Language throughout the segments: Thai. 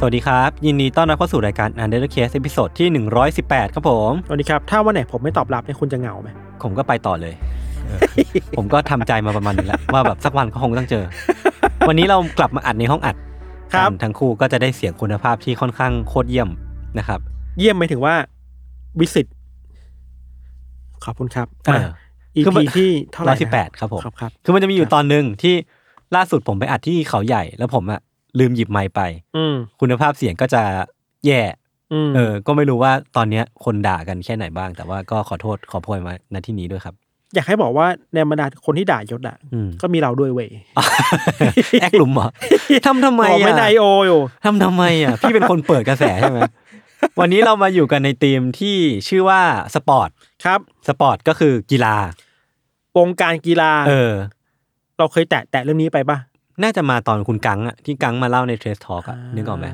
สวัสดีครับ ยินดีต้อนรับเข้าสู่รายการ Untitled Case ตอนที่ 118 ครับผม สวัสดีครับ ถ้าวันไหนผมไม่ตอบรับเนี่ยคุณจะเหงาไหมผมก็ไปต่อเลยเออผมก็ทำใจมาประมาณนึงแล้ว ว่าแบบสักวันก็คงต้องเจอ วันนี้เรากลับมาอัดในห้องอัดครับกันทั้งคู่ก็จะได้เสียงคุณภาพที่ค่อนข้างโคตรเยี่ยมนะครับ เยี่ยมไปถึงว่าวิสิตขอบคุณครับเอออีคือมันพีที่เท่าไหร่ร้อยสิบแปดครับผมครับครับคือมันจะมีอคยู่รับตอนหนึ่งที่ล่าสุดผมไปอัดที่เขาใหญ่แล้วผมอะ ลืมหยิบไมค์ไป อืมคุณภาพเสียงก็จะแย่อืมเออ ก็ไม่รู้ว่าตอนเนี้ยคนด่ากันแค่ไหนบ้าง แต่ว่าก็ขอโทษขอโพยมาณที่นี้ด้วยครับ อยากให้บอกว่าในบรรดาคนที่ด่ายชญ์อะอืมก็มีเราด้วยเว้ยแอกหลุมเหรอทำทำไมบอกไม่อะไดโออยู่ทำทำไมอะพี่เป็นคนเปิดกระแสใช่ไหมวันนี้เรามาอยู่กันในทีมที่ชื่อว่าสปอร์ตครับสปอร์ตก็คือกีฬาวงการกีฬา เออ เราเคยแตะแตะเรื่องนี้ไปปะ น่าจะมาตอนคุณกังอะที่กังมาเล่าในเทรสทอ l k อะนึกออกไหม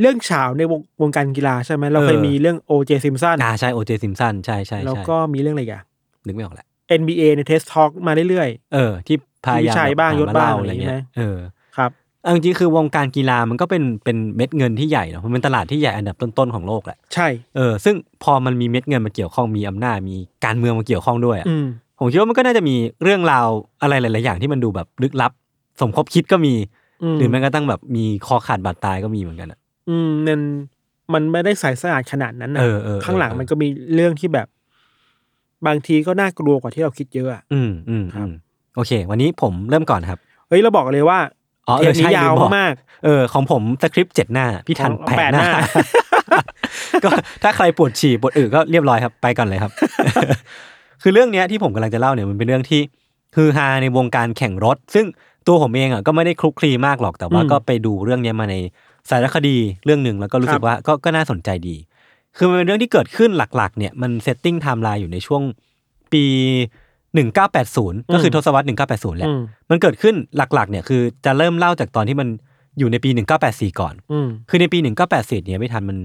เรื่องเฉาวในวงวงการกีฬาใช่ไหมเราเคยเออมีเรื่องโอเจซิมสันอ่าใช่โอเจซิมสันใช่ใช่แล้วใช่ก็มีเรื่องอะไรอีกันนึกไม่ออกแหละ NBA ในเทสทอ l k มาเรื่อยเออ ที่พยายามวิชัยบ้างแบบยศบ้างมเล่อะไรเงี้อะไรยอย่างงี้ไหมเออๆครับเอาจริงๆคือวงการกีฬามันก็เป็นเป็นเม็ดเงินที่ใหญ่เนาะมันเป็นตลาดที่ใหญ่อันดับต้นๆของโลกแหละใช่เออซึ่งพอมันมีเม็ดเงินมาเกี่ยวข้องมีอำนาจมีการเมืองมาเกี่ยวข้องด้วยอะอืมผมคิดว่ามันก็น่าจะมีเรื่องราวอะไรหลาย ๆ อย่างที่มันดูแบบลึกลับ สมคบคิดก็มี หรือแม้กระทั่งแบบมีคอขาดบาดตายก็มีเหมือนกันอะอืมมันมันไม่ได้ใส่สะอาดขนาดนั้นนะเออเออข้างหลังเออมันก็มีเรื่องที่แบบ บางทีก็น่ากลัวกว่าที่เราคิดเยอะอะอืมอืมครัอืบมโอเค วันนี้ผมเริ่มก่อนครับ เฮ้ยเราบอกเลยว่าอ๋อเทเอปอนี้ใช่ยาวลืมบอกมากเออของผมสคริปต์เจ็ดหน้า พี่ทันของแปดแปดหน้าหน้า ก็ถ้าใครปวดฉี่ปวดอึก็เรียบร้อยครับ ไปก่อนเลยครับ คือเรื่องเนี้ยที่ผมกำลังจะเล่าเนี่ยมันเป็นเรื่องที่อื้อฉาวในวงการแข่งรถ ซึ่ง ตัวผมเองอะก็ไม่ได้คลุกคลีมากหรอกแต่ว่าอืมก็ไปดูเรื่องเนี้ยมาในสารคดีเรื่องหนึ่งแล้วก็รู้สึคกรับว่าก็ก็น่าสนใจดี คือมันเป็นเรื่องที่เกิดขึ้นหลักๆ เนี่ยมัน setting timeline อยู่ในช่วงปี 1980 ก็คือทศวรรษ 1980 แหละอืมมันเกิดขึ้นหลักๆ เนี่ยคือจะเริ่มเล่าจากตอนที่มันอยู่ในปี 1984 ก่อนอืมคือในปี 1980เนี่ยไม่ทันมัน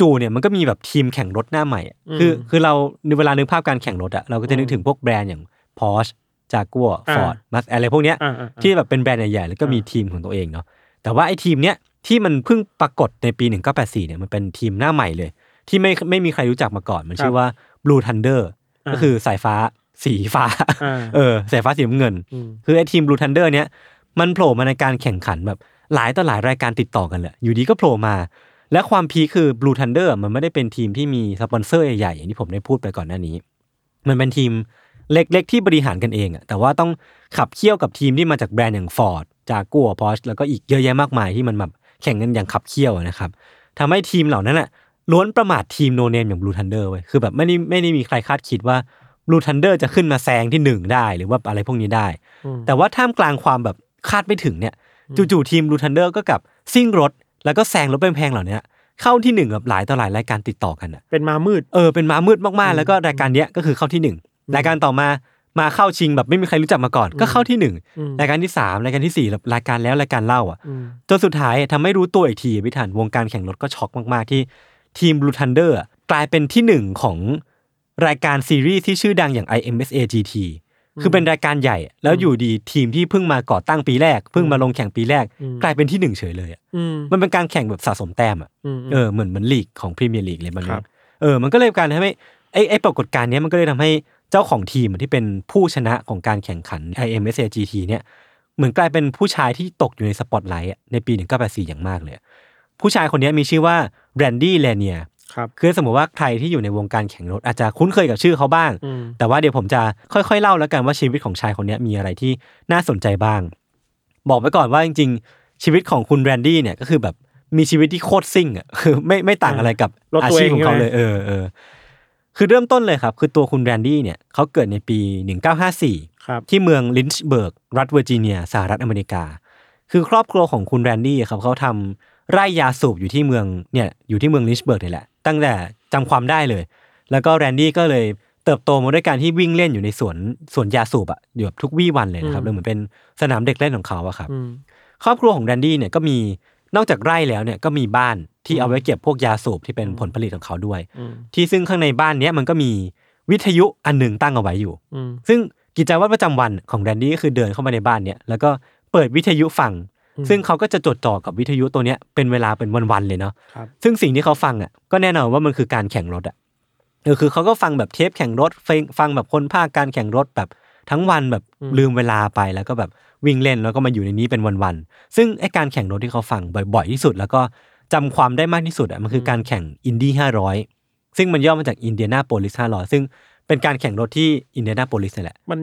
จู่ๆ เนี่ยมันก็มีแบบทีมแข่งรถหน้าใหม่อะอืมคือคือเราในเวลานึกภาพการแข่งรถอะเราก็จะนึกอืมถึงพวกแบรนด์อย่าง Porsche Jaguar อ่า Ford มัสอะไรพวกเนี้ยอ่าอ่าอ่าที่แบบเป็นแบรนด์ใหญ่ๆแล้วก็มีอ่าทีมของตัวเองเนาะแต่ว่าไอ้ทีมเนี้ยที่มันเพิ่งปรากฏในปี1984เนี่ยมันเป็นทีมหน้าใหม่เลย ที่ไม่ไม่มีใครรู้จักมาก่อน มันชื่อว่า Blue Thunder อ่าก็คือสายฟ้าสีฟ้าอ่าเออสายฟ้าสีน้ำเงินอืมคือไอ้ทีม Blue Thunder เนี้ยมันโผล่มาในการแข่งขันแบบหลายต่อหลายรายการติดต่อกันเลยอยู่ดีก็โผล่มา และความพีคคือ Blue Thunder มันไม่ได้เป็นทีมที่มีสปอนเซอร์ใหญ่ๆอย่างที่ผมได้พูดไปก่อนหน้านี้ มันเป็นทีม เล็กๆ ที่บริหารกันเองอะแต่ว่าต้องขับเคี่ยวกับทีมที่มาจากแบรนด์อย่าง Ford จากกัวพอชแล้วก็อีกเยอะแยะมากมายที่มันแบบแข่งกันอย่างขับเคี่ยวอะนะครับทำให้ทีมเหล่านั้นอะล้วนประมาททีม no name อย่าง Blue Thunder เว้ยคือแบบไม่ได้ไม่ได้มีใครคาดคิดว่า Blue Thunder จะขึ้นมาแซงที่หนึ่งได้หรือว่าอะไรพวกนี้ได้อืมแต่ว่าท่ามกลางความแบบคาดไม่ถึงเนี่ยจู่ๆทีม Blue Thunder ก็กลับซิ่งรถ แล้วก็แซงรถแพงๆเหล่าเนี้ยเข้าที่หนึ่งกับหลายต่อหลายรายการติดต่อกันอะเป็นม้ามืดเออเป็นม้ามืดมากๆ แล้วก็รายการเนี้ยก็คือเข้าที่หนึ่ง รายการต่อมามาเข้าชิงแบบไม่มีใครรู้จักมาก่อน ก็เข้าที่หนึ่งอืมรายการที่สามรายการที่สี่แบบรายการแล้วรายการเล่าอะอืมจนสุดท้ายทำให้รู้ตัวอีกทีพี่ทันวงการแข่งรถก็ช็อกมากๆที่ทีมบลูทันเดอร์กลายเป็นที่หนึ่งของรายการซีรีส์ที่ชื่อดังอย่าง IMSA GT คือเป็นรายการใหญ่แล้วอยู่ดีทีมที่เพิ่งมาก่อตั้งปีแรก เพิ่งมาลงแข่งปีแรกอืมกลายเป็นที่หนึ่งเฉยเลยอะอืมมันเป็นการแข่งแบบสะสมแต้มอะอืมเออเหมือนเหมือนลีกของพรีเมียร์ลีกเลยมันครับเออมันก็เลยกลารทำให้ไอ้ไอ้ปรากฏการณ์เนี้ยมันก็เลยทำให้ เจ้าของทีมอะที่เป็นผู้ชนะของการแข่งขัน IMSA GT เนี่ยเหมือนกลายเป็นผู้ชายที่ตกอยู่ในสปอตไลท์อะในปี 1984 อย่างมากเลย ผู้ชายคนเนี้ยมีชื่อว่าแรนดี้แลเนียร์ครับคือสมมติว่าใครที่อยู่ในวงการแข่งรถอาจจะคุ้นเคยกับชื่อเขาบ้างอืมแต่ว่าเดี๋ยวผมจะค่อยๆ เล่าแล้วกันว่าชีวิตของชายคนเนี้ยมีอะไรที่น่าสนใจบ้าง บอกไว้ก่อนว่าจริง ๆ ชีวิตของคุณแรนดี้เนี่ยก็คือแบบมีชีวิตที่โคตรซิ่งอะคือไม่ไม่ต่างอะไรกับรถอาตัวชีเอพงของเขาใช่ไหมเลยเออเออ คือเริ่มต้นเลยครับ คือตัวคุณแรนดี้เนี่ยเขาเกิดในปี 1954ครับที่เมืองลินช์เบิร์ก รัฐเวอร์จิเนีย สหรัฐอเมริกา คือครอบครัวของคุณแรนดี้ครับเขาทำไร่ยาสูบอยู่ที่เมืองเนี่ยอยู่ที่เมืองลินช์เบิร์กนี่แหละ ตั้งแต่จำความได้เลย แล้วก็แรนดี้ก็เลยเติบโตมาด้วยการที่วิ่งเล่นอยู่ในสวนสวนยาสูบอะอยู่แบบทุกวี่วันเลยนะครับอืมเลยเหมือนเป็นสนามเด็กเล่นของเขาอะครับอืมครอบครัวของแรนดี้เนี่ยก็มี นอกจากไร่แล้วเนี่ยก็มีบ้านที่เอาไว้เก็บพวกยาสูบที่เป็นผลผลิตของเขาด้วยอืมที่ซึ่งข้างในบ้านเนี้ยมันก็มีวิทยุอันหนึ่งตั้งเอาไว้อยู่อืมซึ่งกิจวัตรประจำวันของแรนดี้ก็คือเดินเข้ามาในบ้านเนี่ยแล้วก็เปิดวิทยุฟังอืมซึ่งเขาก็จะจดจ่อกับวิทยุตัวเนี้ยเป็นเวลาเป็นวันๆเลยเนาะครับซึ่งสิ่งที่เขาฟังอะก็แน่นอนว่ามันคือการแข่งรถอะเออคือเขาก็ฟังแบบเทปแข่งรถฟังฟังแบบคนพากย์การแข่งรถแบบ ทั้งวันแบบอืมลืมเวลาไปแล้วก็แบบวิ่งเล่นแล้วก็มาอยู่ในนี้เป็นวันๆซึ่งไอการแข่งรถที่เขาฟังบ่อยๆที่สุด แล้วก็จำความได้มากที่สุดอะมันคือการแข่งอินดี้ห้าร้อยซึ่งมันย่อมาจากอินเดียนาโพลิสห้าร้อยซึ่งเป็นการแข่งรถที่อินเดียนาโพลิสนี่แหละมัน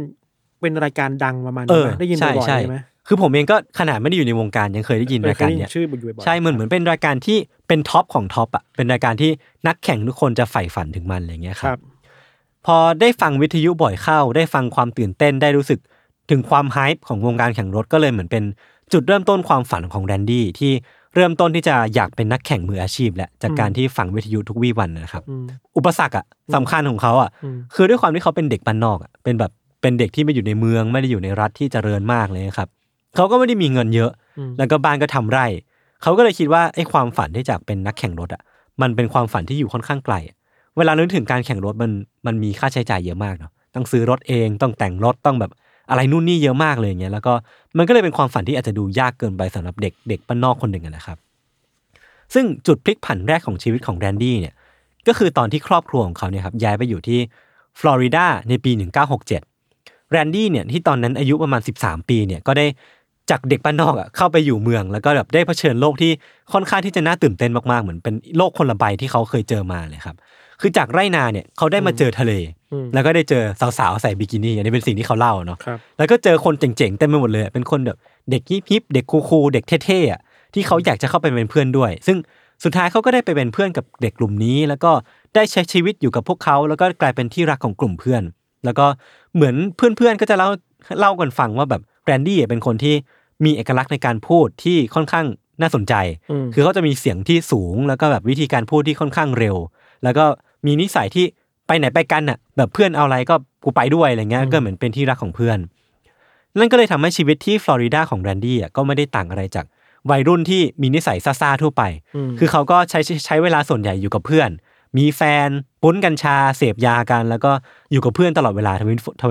เป็นรายการดังประมาณเอนี้อไหมได้ยินใช่บ่อยๆใช่ใช่ไหมคือผมเองก็ขนาดไม่ได้อยู่ในวงการยังเคยได้ยินเออรายการเคยได้ยิเนี้ยบ่อยๆใช่เหมือนเหมือนเป็นรายการที่เป็น top ของ top อะเป็นรายการที่นักแข่งทุกคนจะใฝ่ฝันถึงมันอะไรเงี้ยคครัรับบ พอได้ฟังวิทยุบ่อยเข้า ได้ฟังความตื่นเต้นได้รู้สึกถึงความ hype ของวงการแข่งรถก็เลยเหมือนเป็นจุดเริ่มต้นความฝันของแรนดี้ที่เริ่มต้นที่จะอยากเป็นนักแข่งมืออาชีพแหละจากการที่ฟังวิทยุทุกวี่วันนะครับอืมอุปสรรคอะสำคัญของเขาอะอืมคือด้วยความที่เขาเป็นเด็กบ้านนอกอะเป็นแบบเป็นเด็กที่ไม่อยู่ในเมืองไม่ได้อยู่ในรัฐที่เจริญมากเลยครับเขาก็ไม่ได้มีเงินเยอะอืมแล้วก็บ้านก็ทำไร่เขาก็เลยคิดว่าไอ้ความฝันที่จะเป็นนักแข่งรถอะมันเป็นความฝันที่อยู่ค่อนข้างไกลอะ เวลานึกถึงการแข่งรถมันมันมีค่าใช้จ่ายเยอะมากเนาะต้องซื้อรถเองต้องแต่งรถต้องแบบอะไรนู่นนี่เยอะมากเลยอย่างเงี้ยแล้วก็มันก็เลยเป็นความฝันที่อาจจะดูยากเกินไปสำหรับเด็กเด็กบ้านนอกคนหนึ่งนะครับ ซึ่งจุดพลิกผันแรกของชีวิตของแรนดี้เนี่ยก็คือตอนที่ครอบครัวของเขาเนี่ยครับย้ายไปอยู่ที่ฟลอริดาในปี 1967 แรนดี้เนี่ยที่ตอนนั้นอายุประมาณ 13 ปีเนี่ยก็ได้จากเด็กบ้านนอกอะเข้าไปอยู่เมือง แล้วก็แบบได้เผชิญโลกที่ค่อนข้างที่จะน่าตื่นเต้นมากๆเหมือนเป็นโลกคนละใบที่เขาเคยเจอมาเลยครับ คือจากไร่นาเนี่ยเขาได้มาเจอทะเลอืมแล้วก็ได้เจอสาวๆใส่บิกินี่อันนี้เป็นสิ่งที่เขาเล่าเนาะครับแล้วก็เจอคนเจ๋งๆเต็มไปหมดเลย เป็นคนแบบเด็กฮิปๆเด็กคูลๆเด็กเท่ๆอะที่เขาอยากจะเข้าไปเป็นเพื่อนด้วย ซึ่งสุดท้ายเขาก็ได้ไปเป็นเพื่อนกับเด็กกลุ่มนี้ แล้วก็ได้ใช้ชีวิตอยู่กับพวกเขาแล้วก็กลายเป็นที่รักของกลุ่มเพื่อน แล้วก็เหมือนเพื่อนๆก็จะเล่าเล่ากันฟังว่าแบบแรนดี้เป็นคนที่มีเอกลักษณ์ในการพูดที่ค่อนข้างน่าสนใจอืมคือเขาจะมีเสียงที่สูงแล้วก็แบบวิธีการพูดที่ค่อนข้างเร็ว แล้วก็ มีนิสัยที่ไปไหนไปกันอะ แบบเพื่อนเอาอะไรก็กูไปด้วยอะไรเงี้ยก็เหมือนเป็นที่รักของเพื่อน นั่นก็เลยทำให้ชีวิตที่ฟลอริดาของแรนดี้อะก็ไม่ได้ต่างอะไรจากวัยรุ่นที่มีนิสัยซ่าๆทั่วไปอืมคือเขาก็ใช้ใช้เวลาส่วนใหญ่อยู่กับเพื่อน มีแฟนปุ๊นกัญชา เสพยากัน แล้วก็อยู่กับเพื่อนตลอดเวลา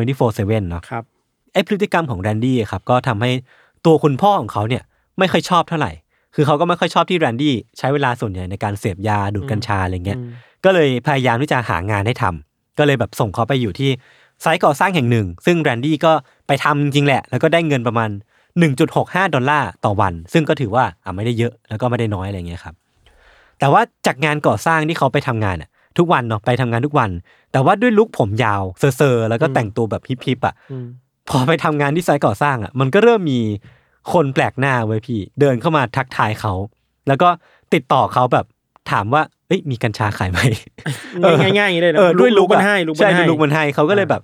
24/7เนาะครับไอ้พฤติกรรมของแรนดี้อะครับก็ทำให้ตัวคุณพ่อของเขาเนี่ยไม่ค่อยชอบเท่าไหร่ คือเขาก็ไม่ค่อยชอบที่แรนดี้ใช้เวลาส่วนใหญ่ในการเสพยาดูดกัญชาอะไรเงี้ยอืม ก็เลยพยายามที่จะหางานให้ทำก็เลยแบบส่งเขาไปอยู่ที่ไซต์ก่อสร้างแห่งหนึ่ง ซึ่งแรนดี้ก็ไปทำจริงๆแหละ แล้วก็ได้เงินประมาณ 1.65 ดอลลาร์ต่อวัน ซึ่งก็ถือว่าอะไม่ได้เยอะแล้วก็ไม่ได้น้อยอะไรเงี้ยครับแต่ว่าจากงานก่อสร้างที่เขาไปทำงานอะทุกวันเนาะไปทำงานทุกวัน แต่ว่าด้วยลุคผมยาวเซอร์ๆแล้วก็แต่งตัวแบบฮิปๆอะอืมพอไปทำงานที่ไซต์ก่อสร้างอะมันก็เริ่มมีคนแปลกหน้าเว้ยพี่ เดินเข้ามาทักทายเขา แล้วก็ติดต่อเขาแบบถามว่า เอ้ยมีกัญชาขายไหมเออง่ายๆอย่างนี้เลยนะเออด้วย look มันอะให้ look ใช่มันให้ lookมันให้เขาก็เลยแบบ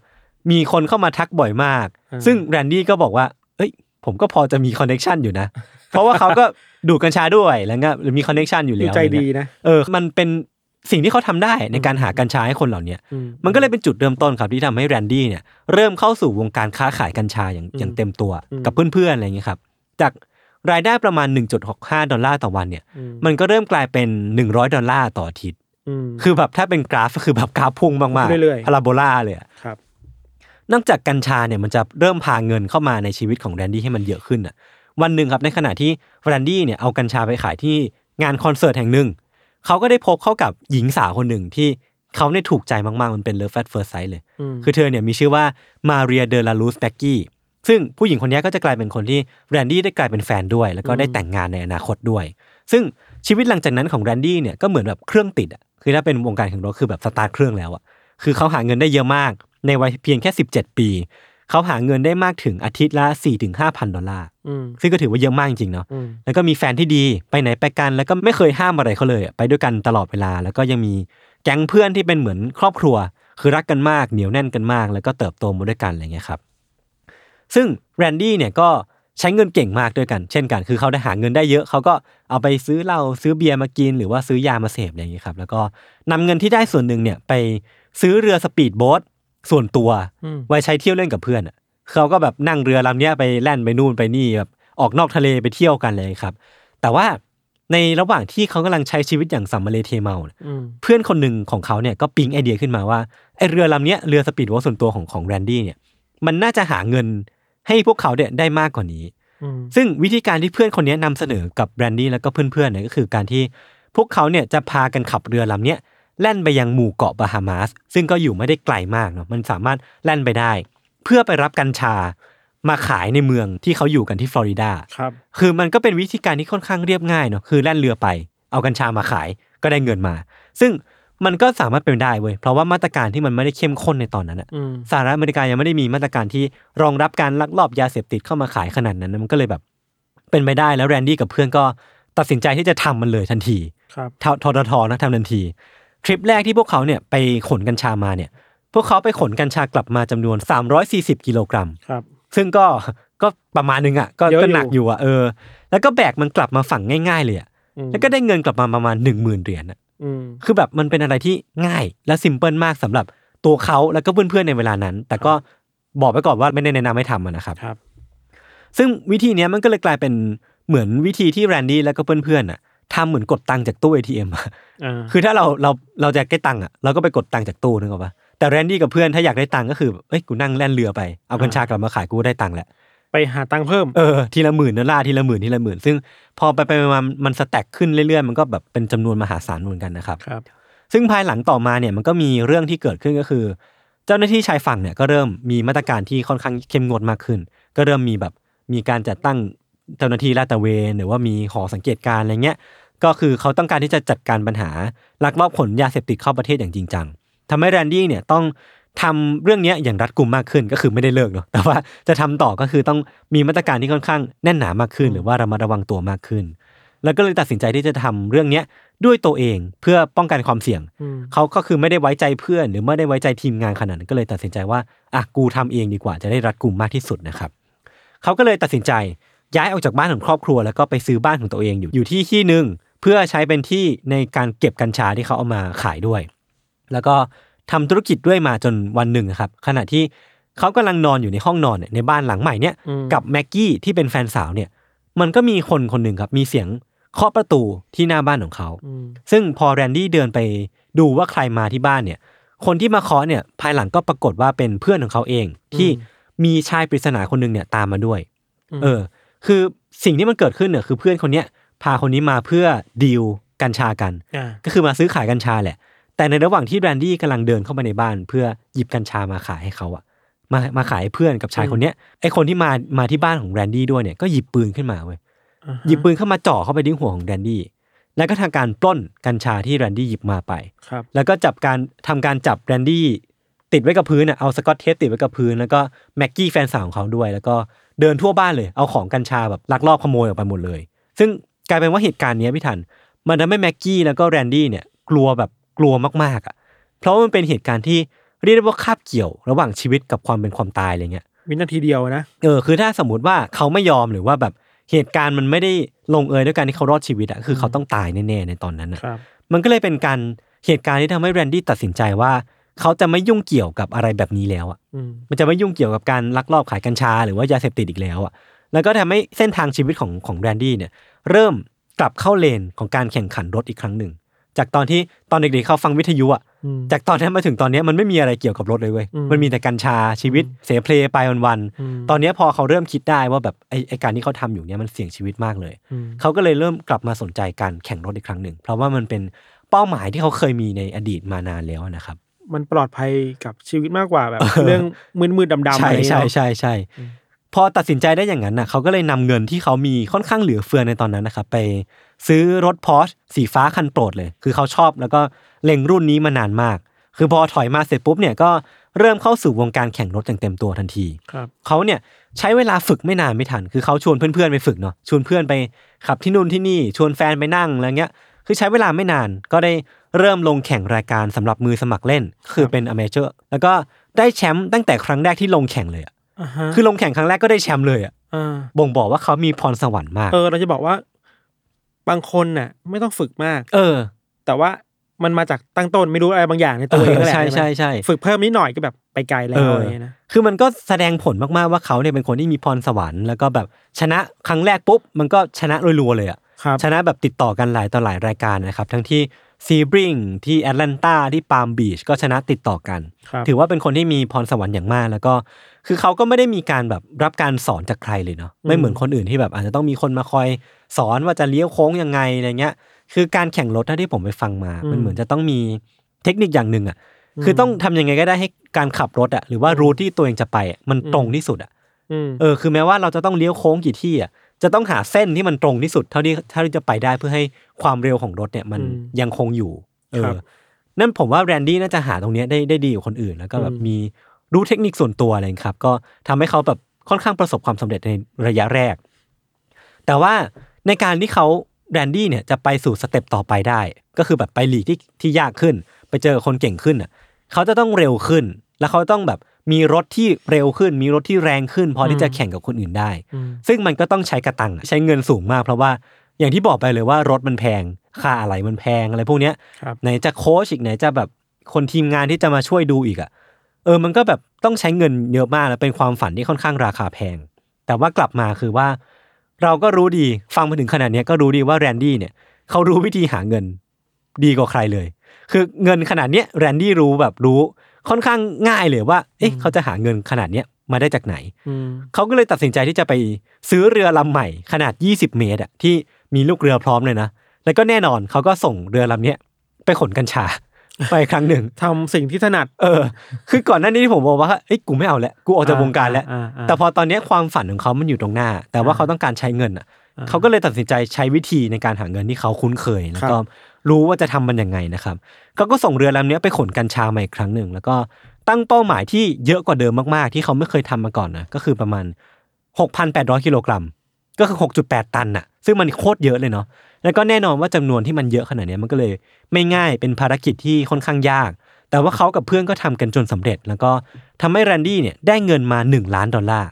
มีคนเข้ามาทักบ่อยมากอ่าซึ่งแรนดี้ก็บอกว่า เอ้ย ผมก็พอจะมี connection อยู่นะ เพราะว่าเขาก็ดูดกัญชาด้วยแล้วก็มี connection อยู่ดูแล้วใจอะไรดีเงี้ยนะเออมันเป็นสิ่งที่เขาทำได้ในการหากัญชาให้คนเหล่าเนี้ยอืมมันก็เลยเป็นจุดเริ่มต้นครับที่ทำให้แรนดี้เนี่ยเริ่มเข้าสู่วงการค้าขายกัญชาอย่างอย่างเต็มตัวอืมกับเพื่อนๆอะไรอย่างเงี้ยครับ จาก รายได้ประมาณ 1.65 ดอลลาร์ต่อวันเนี่ยอืมมันก็เริ่มกลายเป็น 100 ดอลลาร์ต่ออาทิตย์อืมคือแบบถ้าเป็นกราฟก็คือแบบกราฟพุ่งมากๆเรื่อยๆพาราโบลาเลยอะครับนอกจากกัญชาเนี่ยมันจะเริ่มพาเงินเข้ามาในชีวิตของแรนดี้ให้มันเยอะขึ้นอะ วันหนึ่งครับในขณะที่แรนดี้เนี่ยเอากัญชาไปขายที่งานคอนเสิร์ตแห่งหนึ่ง เขาก็ได้พบเข้ากับหญิงสาวคนหนึ่งที่เขาเนี่ยถูกใจมากๆ มันเป็น love at first sight เลยอืมคือเธอเนี่ยมีชื่อว่ามาเรียเดลาลูสแบ็กกี้ ซึ่งผู้หญิงคนนี้ก็จะกลายเป็นคนที่แรนดี้ได้กลายเป็นแฟนด้วย แล้วก็ได้แต่งงานในอนาคตด้วย ซึ่งชีวิตหลังจากนั้นของแรนดี้เนี่ยก็เหมือนแบบเครื่องติดอะคือถ้าเป็นวงการแข่งรถคือแบบสตาร์ทเครื่องแล้วอะคือเขาหาเงินได้เยอะมาก ในวัยเพียงแค่ 17 ปีเขาหาเงินได้มากถึงอาทิตย์ละ4-5ถึงพันดอลลาร์อืมซึ่งก็ถือว่าเยอะมากจริงๆเนาะอืมแล้วก็มีแฟนที่ดีไปไหนไปกัน แล้วก็ไม่เคยห้ามอะไรเขาเลยอะไปด้วยกันตลอดเวลา แล้วก็ยังมีแก๊งเพื่อนที่เป็นเหมือนครอบครัว คือรักกันมากเหนียวแน่นกันมาก แล้วก็เติบโตมาด้วยกันอะไรเงี้ยครับ ซึ่งแรนดี้เนี่ยก็ใช้เงินเก่งมากด้วยกัน เช่นกัน คือเขาได้หาเงินได้เยอะ เขาก็เอาไปซื้อเหล้าซื้อเบียร์มากิน หรือว่าซื้อยามาเสพอะไรอย่างเนี้ยครับ แล้วก็นำเงินที่ได้ส่วนหนึ่งเนี่ยไปซื้อเรือสปีดโบ๊ทส่วนตัวอืมไว้ใช้เที่ยวเล่นกับเพื่อนอะเขาก็แบบนั่งเรือลำเนี้ยไปแล่นไปนู่นไปนี่แบบออกนอกทะเลไปเที่ยวกันเลยครับ แต่ว่าในระหว่างที่เขากำลังใช้ชีวิตอย่างสำมะเลเทเมาเนี่ยอืมเพื่อนคนหนึ่งของเขาเนี่ยก็ปิ๊งไอเดียขึ้นมาว่าไอเรือลำเนี้ยเรือสปีดโบ๊ทส่วนตัวของของแรนดี้เนี่ยมันน่าจะหาเงิน ให้พวกเขาเนี่ยได้มากกว่านี้อืมซึ่งวิธีการที่เพื่อนคนนี้นำเสนอกับแรนดี้แล้วก็เพื่อนๆเนี่ยก็คือการที่พวกเขาเนี่ยจะพากันขับเรือลำเนี้ยแล่นไปยังหมู่เกาะบาฮามาส ซึ่งก็อยู่ไม่ได้ไกลมากเนาะมันสามารถแล่นไปได้ เพื่อไปรับกัญชามาขายในเมืองที่เขาอยู่กันที่ฟลอริดาครับคือมันก็เป็นวิธีการที่ค่อนข้างเรียบง่ายเนาะคือแล่นเรือไป เอากัญชามาขายก็ได้เงินมา ซึ่ง มันก็สามารถเป็นได้เว้ยเพราะว่ามาตรการที่มันไม่ได้เข้มข้นในตอนนั้นอะอืมสหรัฐอเมริกายังไม่ได้มีมาตรการที่รองรับการลักลอบยาเสพติดเข้ามาขายขนาดนั้นนะมันก็เลยแบบ เป็นไปได้แล้วแรนดี้กับเพื่อนก็ตัดสินใจที่จะทำมันเลยทันทีครับททททนะทำทันทีทริปแรกที่พวกเขาเนี่ยไปขนกัญชามาเนี่ย พวกเขาไปขนกัญชากลับมาจำนวน 340 กิโลกรัมครับ ซึ่งก็ก็ประมาณนึงอะก็เยอะอยู่ก็หนักอยู่อะเออ แล้วก็แบกมันกลับมาฝั่งง่าย ๆ เลยอะอืมแล้วก็ได้เงินกลับมาประมาณหนึ่งหมื่นเหรียญอะอืม คือแบบมันเป็นอะไรที่ง่ายและซิมเพิลมากสำหรับตัวเขาแล้วก็เพื่อนๆในเวลานั้น แต่ก็บอกไว้ก่อนว่าไม่ได้แนะนำให้ทำอะนะครับครับ ซึ่งวิธีเนี้ยมันก็เลยกลายเป็นเหมือนวิธีที่แรนดี้แล้วก็เพื่อนๆอะทำเหมือนกดตังค์จากตู้ ATM อะอ่าคือถ้าเราเราเราจะได้ตังค์อะเราก็ไปกดตังค์จากตู้นึกออกปะแต่แรนดี้กับเพื่อนถ้าอยากได้ตังค์ก็คือเอ้ยกูนั่งแล่นเรือไปเอากัญชากลับมาขายกูได้ตังค์แหละ ไปหาตังค์เพิ่ม เออทีละหมื่นดอลลาร์ทีละหมื่นทีละหมื่น ซึ่งพอไปไปมามันสแต็กขึ้นเรื่อยๆ มันก็แบบเป็นจำนวนมหาศาลเหมือนกันนะครับครับ ซึ่งภายหลังต่อมาเนี่ยมันก็มีเรื่องที่เกิดขึ้นก็คือ เจ้าหน้าที่ชายฝั่งเนี่ยก็เริ่มมีมาตรการที่ค่อนข้างเข้มงวดมากขึ้น ก็เริ่มมีแบบมีการจัดตั้งเจ้าหน้าที่ลาดตระเวนหรือว่ามีหอสังเกตการณ์อะไรเงี้ยก็คือเขาต้องการที่จะจัดการปัญหาลักลอบขนยาเสพติดเข้าประเทศอย่างจริงจังทำให้แรนดี้เนี่ยต้อง ทำเรื่องเนี้ยอย่างรัดกุมมากขึ้นก็คือไม่ได้เลิกเนาะแต่ว่าจะทำต่อก็คือต้องมีมาตรการที่ค่อนข้างแน่นหนามากขึ้น หรือว่าระมัดระวังตัวมากขึ้น แล้วก็เลยตัดสินใจที่จะทำเรื่องเนี้ยด้วยตัวเองเพื่อป้องกันความเสี่ยงอืมเขาก็คือไม่ได้ไว้ใจเพื่อน หรือไม่ได้ไว้ใจทีมงานขนาดนั้นก็เลยตัดสินใจว่าอะกูทำเองดีกว่าจะได้รัดกุมมากที่สุดนะครับเขาก็เลยตัดสินใจย้ายออกจากบ้านของครอบครัว แล้วก็ไปซื้อบ้านของตัวเองอยู่อยู่ที่ที่หนึ่งเพื่อใช้เป็นที่ในการเก็บกัญชาที่เขาเอามาขายด้วย แล้วก็ ทำธุรกิจด้วยมาจนวันหนึ่งนะครับ ขณะที่เขากำลังนอนอยู่ในห้องนอนเนี่ยในบ้านหลังใหม่เนี่ยอืมกับแม็กกี้ที่เป็นแฟนสาวเนี่ย มันก็มีคนคนหนึ่งครับ มีเสียงเคาะประตูที่หน้าบ้านของเขาอืมซึ่งพอแรนดี้เดินไปดูว่าใครมาที่บ้านเนี่ย คนที่มาเคาะเนี่ย ภายหลังก็ปรากฏว่าเป็นเพื่อนของเขาเอง ที่มีชายปริศนาคนหนึ่งเนี่ยตามมาด้วย เออ คือสิ่งที่มันเกิดขึ้นเนี่ยคือเพื่อนคนเนี้ยพาคนนี้มาเพื่อดีลกัญชากันอ่าก็คือมาซื้อขายกัญชาแหละ แต่ในระหว่างที่แรนดี้กำลังเดินเข้ามาในบ้าน เพื่อหยิบกัญชามาขายให้เขาอะมามาขายให้เพื่อนกับชายคนเนี้ยไอคนที่มามาที่บ้านของแรนดี้ด้วยเนี่ยก็หยิบปืนขึ้นมาเว้ยอ่าฮะหยิบปืนเข้ามาจ่อเข้าไปที่หัวของแรนดี้แล้วก็ทำการปล้นกัญชาที่แรนดี้หยิบมาไปครับแล้วก็จับการทำการจับแรนดี้ติดไว้กับพื้นอะเอาสกอตเทปติดไว้กับพื้นแล้วก็แม็กกี้แฟนสาวของเขาด้วย แล้วก็เดินทั่วบ้านเลยเอาของกัญชาแบบลักลอบขโมยออกไปหมดเลย ซึ่งกลายเป็นว่าเหตุการณ์เนี้ยพี่ทัน มันทำให้แม็กกี้แล้วก็แรนดี้เนี่ยกลัวแบบ กลัวมากๆอะ เพราะว่ามันเป็นเหตุการณ์ที่เรียกได้ว่าคาบเกี่ยวระหว่างชีวิตกับความเป็นความตายอะไรเงี้ยวินาทีเดียวนะเออคือถ้าสมมติว่าเขาไม่ยอมหรือว่าแบบเหตุการณ์มันไม่ได้ลงเอยด้วยการที่เขารอดชีวิตอะคือเขาต้องตายแน่ๆในตอนนั้นอะครับมันก็เลยเป็นการเหตุการณ์ที่ทำให้แรนดี้ตัดสินใจว่าเขาจะไม่ยุ่งเกี่ยวกับอะไรแบบนี้แล้วอะอืมมันจะไม่ยุ่งเกี่ยวกับการลักลอบขายกัญชา หรือว่ายาเสพติดอีกแล้วอะแล้วก็ทำให้เส้นทางชีวิตของของแรนดี้เนี่ย เริ่มกลับเข้าเลนของการแข่งขันรถอีกครั้งหนึ่ง จากตอนที่ตอนเด็กๆเขาฟังวิทยุอะอืมจากตอนนั้นมาถึงตอนนี้มันไม่มีอะไรเกี่ยวกับรถเลยเว้ยอืมมันมีแต่กัญชาชีวิตเสเพลไปวันอืมๆตอนนี้พอเขาเริ่มคิดได้ว่าแบบไอ้ไอ้การที่เขาทำอยู่เนี่ยมันเสี่ยงชีวิตมากเลยอืมเขาก็เลยเริ่มกลับมาสนใจการแข่งรถอีกครั้งหนึ่ง เพราะว่ามันเป็นเป้าหมายที่เขาเคยมีในอดีตมานานแล้วนะครับมันปลอดภัยกับชีวิตมากกว่าแบบ เรื่องมืดๆดำๆใช่อะไรใช่เนาะใช่ใช่พอตัดสินใจได้อย่างนั้นน่ะเขาก็เลยนำเงินที่เขามีค่อนข้างเหลือเฟือในตอนนั้นนะครับไป ซื้อรถพอร์ชสีฟ้าคันโปรดเลย คือเขาชอบแล้วก็เล็งรุ่นนี้มานานมาก คือพอถอยมาเสร็จปุ๊บเนี่ยก็เริ่มเข้าสู่วงการแข่งรถอย่างเต็มตัวทันทีครับเขาเนี่ยใช้เวลาฝึกไม่นานพี่ทัน คือเขาชวนเพื่อนๆไปฝึกเนาะชวนเพื่อนไปขับที่นู่นที่นี่ชวนแฟนไปนั่งอะไรเงี้ย คือใช้เวลาไม่นานก็ได้เริ่มลงแข่งรายการสำหรับมือสมัครเล่น คือเป็น amateur แล้วก็ได้แชมป์ตั้งแต่ครั้งแรกที่ลงแข่งเลยอะอ่าฮะคือลงแข่งครั้งแรกก็ได้แชมป์เลยอะอ่าบ่งบอกว่าเขามีพรสวรรค์มาก เออเราจะบอกว่า บางคนน่ะ ไม่ต้องฝึกมาก เออ แต่ว่ามันมาจากตั้งต้นไม่รู้อะไรบางอย่างในตัวเองนั่นแหละใช่ไหมใช่ใช่ฝึกเพิ่มนิดหน่อยก็แบบไปไกลแล้เอวออะไรเงี้ยนะคือมันก็แสดงผลมากๆว่าเขาเนี่ยเป็นคนที่มีพรสวรรค์แล้วก็แบบชนะครั้งแรกปุ๊บมันก็ชนะรัวๆเลยอะครับชนะแบบติดต่อกันหลายต่อหลายรายการนะครับ ทั้งที่ ซีบริงที่แอตแลนตาที่ปาล์มบีชก็ชนะติดต่อกันครับถือว่าเป็นคนที่มีพรสวรรค์อย่างมาก แล้วก็คือเขาก็ไม่ได้มีการแบบรับการสอนจากใครเลยเนาะไม่เหมือนคนอื่นที่แบบอาจจะต้องมีคนมาคอยสอนว่าจะเลี้ยวโค้งยังไงอะไรเงี้ย คือการแข่งรถถ้าที่ผมไปฟังมา มันเหมือนจะต้องมีเทคนิคอย่างหนึ่งอะคือต้องทำยังไงก็ได้ให้การขับรถอะหรือว่ารูทที่ตัวเองจะไปอะมันตรงที่สุดอะอืมเออคือแม้ว่าเราจะต้องเลี้ยวโค้งกี่ที่อะ จะต้องหาเส้นที่มันตรงที่สุดเท่าที่เท่าที่จะไปได้เพื่อให้ความเร็วของรถเนี่ยมันอืมยังคงอยู่ เอครัอบ นั่นผมว่าแรนดี้น่าจะหาตรงเนี้ยได้ได้ดีกว่าคนอื่น แล้วก็แบบอืมมีรู้เทคนิคส่วนตัวอะไรอย่างเงี้ยครับ ก็ทำให้เขาแบบค่อนข้างประสบความสำเร็จในระยะแรก แต่ว่าในการที่เขาแรนดี้เนี่ยจะไปสู่สเต็ปต่อไปได้ ก็คือแบบไปหลีกที่ที่ยากขึ้น ไปเจอคนเก่งขึ้นอะเขาจะต้องเร็วขึ้น แล้วเขาต้องแบบ มีรถที่เร็วขึ้น มีรถที่แรงขึ้น พอที่จะแข่งกับคนอื่นได้อืมซึ่งมันก็ต้องใช้กระตังอะใช้เงินสูงมาก เพราะว่าอย่างที่บอกไปเลยว่ารถมันแพงค่าอะไรมันแพงอะไรพวกเนี้ยครับไหนจะโค้ชอีกไหนจะแบบคนทีมงานที่จะมาช่วยดูอีกอะเออมันก็แบบต้องใช้เงินเยอะมากแล้วเป็นความฝันที่ค่อนข้างราคาแพง แต่ว่ากลับมาคือว่า เราก็รู้ดีฟังมาถึงขนาดเนี้ยก็รู้ดีว่าแรนดี้เนี่ยเขารู้วิธีหาเงินดีกว่าใครเลย คือเงินขนาดเนี้ยแรนดี้รู้แบบรู้ ค่อนข้างง่ายเลยว่า เอ๊ะเขาจะหาเงินขนาดเนี้ยมาได้จากไหนอืมเขาก็เลยตัดสินใจที่จะไปซื้อเรือลำใหม่ขนาด 20 เมตรอะที่มีลูกเรือพร้อมเลยนะแล้วก็แน่นอนเขาก็ส่งเรือลำเนี้ยไปขนกัญชา ไปครั้งหนึ่งทำสิ่งที่ถนัด เออ คือก่อนหน้านี้ที่ผมบอกว่าเอ้ยกูไม่เอาแล้วกูออกจากวงการแล้วอ่าอ่าแต่พอตอนเนี้ยความฝันของเขามันอยู่ตรงหน้า แต่ว่าเขาต้องการใช้เงินอะอ่าเขาก็เลยตัดสินใจใช้วิธีในการหาเงินที่เขาคุ้นเคยแล้วก็ รู้ว่าจะทำมันยังไงนะครับเขาก็ส่งเรือลำเนี้ไปขนกัญชามาอีกครั้งหนึ่ง แล้วก็ตั้งเป้าหมายที่เยอะกว่าเดิมมากๆ ที่เขาไม่เคยทำมาก่อนนะก็คือประมาณ 6,800กิโลกรัมก็คือ 6.8 ตันน่ะ ซึ่งมันโคตรเยอะเลยเนาะแล้วก็แน่นอนว่าจำนวนที่มันเยอะขนาดนี้มันก็เลยไม่ง่ายเป็นภารกิจที่ค่อนข้างยาก แต่ว่าเขากับเพื่อนก็ทำกันจนสำเร็จ แล้วก็ทำให้แรนดี้เนี่ยได้เงินมา 1 ล้านดอลลาร์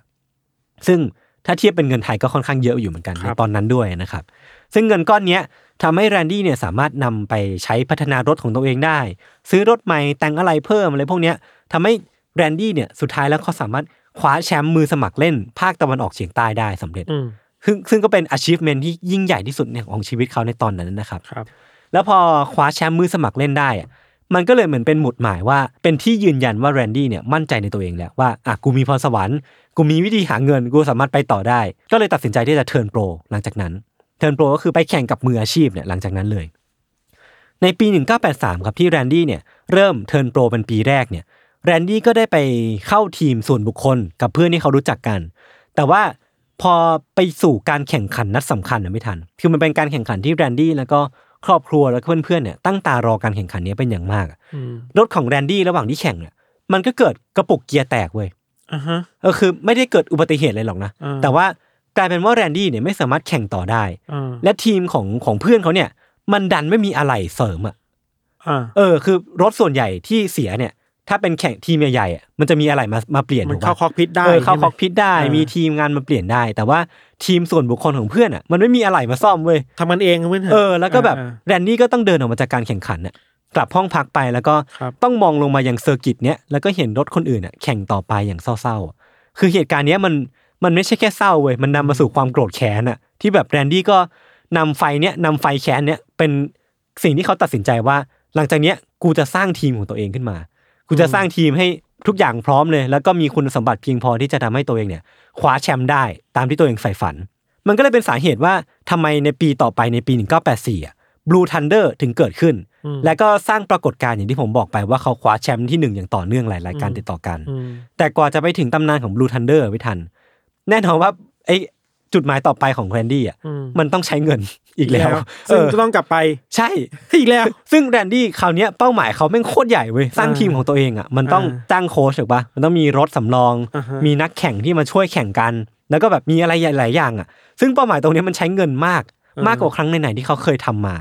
ซึ่งถ้าเทียบเป็นเงินไทยก็ค่อนข้างเยอะอยู่เหมือนกันในตอนนั้นด้วยนะครับ ซึ่งเงินก้อนเนี้ย ทำให้แรนดี้เนี่ยสามารถนำไปใช้พัฒนารถของตัวเองได้ ซื้อรถใหม่แต่งอะไรเพิ่มอะไรพวกเนี้ยทำให้แรนดี้เนี่ยสุดท้ายแล้วเขาสามารถคว้าแชมป์มือสมัครเล่น ภาคตะวันออกเฉียงใต้ได้สำเร็จอืมซึ่งซึ่งก็เป็น achievement ที่ยิ่งใหญ่ที่สุดเนี่ยของชีวิตเขาในตอนนั้นนะครับครับแล้วพอคว้าแชมป์มือสมัครเล่นได้อะมันก็เลยเหมือนเป็นหมุดหมายว่าเป็นที่ยืนยันว่าแรนดี้เนี่ยมั่นใจในตัวเองแล้วว่าอะกูมีพรสวรรค์กูมีวิธีหาเงินกูสามารถไปต่อได้ ก็เลยตัดสินใจที่จะเทิร์นโปรหลังจากนั้น เทิร์นโปรก็คือไปแข่งกับมืออาชีพเนี่ยหลังจากนั้นเลย ในปี 1983 ครับที่แรนดี้เนี่ยเริ่ม turn pro เป็นปีแรกเนี่ยแรนดี้ก็ได้ไปเข้าทีมส่วนบุคคลกับเพื่อนที่เขารู้จักกัน แต่ว่าพอไปสู่การแข่งขันนัดสำคัญน่ะพี่ทัน คือมันเป็นการแข่งขันที่แรนดี้แล้วก็ครอบครัวแล้วก็เพื่อนๆเนี่ยตั้งตารอการแข่งขันนี้เป็นอย่างมากอะอืมรถของแรนดี้ระหว่างที่แข่งเนี่ยมันก็เกิดกระปุกเกียร์แตกเว้ยอ่าฮะเออคือไม่ได้เกิดอุบัติเหตุอะไรหรอกนะอ่าแต่ว่า กลายเป็นว่าแรนดี้เนี่ยไม่สามารถแข่งต่อได้อ่าและทีมของของเพื่อนเขาเนี่ย มันดันไม่มีอะไรเสริมอะอ่าเออ คือรถส่วนใหญ่ที่เสียเนี่ย ถ้าเป็นแข่งทีมใหญ่ๆอะมันจะมีอะไรมามาเปลี่ยนมันถูกปะเข้าคอก pit ได้เออเข้าใช่ไหมคอก pit ได้เออมีทีมงานมาเปลี่ยนได้ แต่ว่าทีมส่วนบุคคลของเพื่อนอะ มันไม่มีอะไรมาซ่อมเว้ยทำมันเองเพื่อนถะเออแล้วก็แบบอ่าแรนดี้ก็ต้องเดินออกมาจากการแข่งขันน่ะกลับห้องพักไปแล้วก็ครับต้องมองลงมายัง circuit เนี้ยแล้วก็เห็นรถคนอื่นอะแข่งต่อไปอย่างเศร้าๆอะคือเหตุการณ์เนี้ยมัน มันไม่ใช่แค่เศร้าเว้ยมันนำมาสู่ความโกรธแค้นอะที่แบบแรนดี้ก็นำไฟเนี้ยนำไฟแค้นเนี้ยเป็นสิ่งที่เขาตัดสินใจว่า หลังจากเนี้ยกูจะสร้างทีมของตัวเองขึ้นมา กูจะสร้างทีมให้ทุกอย่างพร้อมเลย แล้วก็มีคุณสมบัติเพียงพอที่จะทำให้ตัวเองเนี่ยคว้าแชมป์ได้ตามที่ตัวเองใฝ่ฝัน มันก็เลยเป็นสาเหตุว่าทำไมในปีต่อไปในปี 1984อะ Blue Thunder ถึงเกิดขึ้นอืมและก็สร้างปรากฏการณ์อย่างที่ผมบอกไปว่าเขาคว้าแชมป์ที่หนึ่งอย่างต่อเนื่องหลายรายการติดต่อกันอืมแต่กว่าจะไปถึงตำนานของ Blue Thunder พี่ทัน แน่นอนว่าไอ้จุดหมายต่อไปของแรนดี้อะอืมมันต้องใช้เงินอีกแล้ว ซึ่งเออจะต้องกลับไปใช่อีกแล้ว ซึ่งแรนดี้คราวเนี้ยเป้าหมายเขาแม่งโคตรใหญ่เว้ยสร้างอ่าทีมของตัวเองอะมันต้องอ่าจ้างโค้ชถูกปะมันต้องมีรถสำรองอ่าฮะมีนักแข่งที่มาช่วยแข่งกัน แล้วก็แบบมีอะไรหลายๆอย่างอะ ซึ่งเป้าหมายตรงเนี้ยมันใช้เงินมากมากกว่าครั้งไหนๆที่เขาเคยทำมา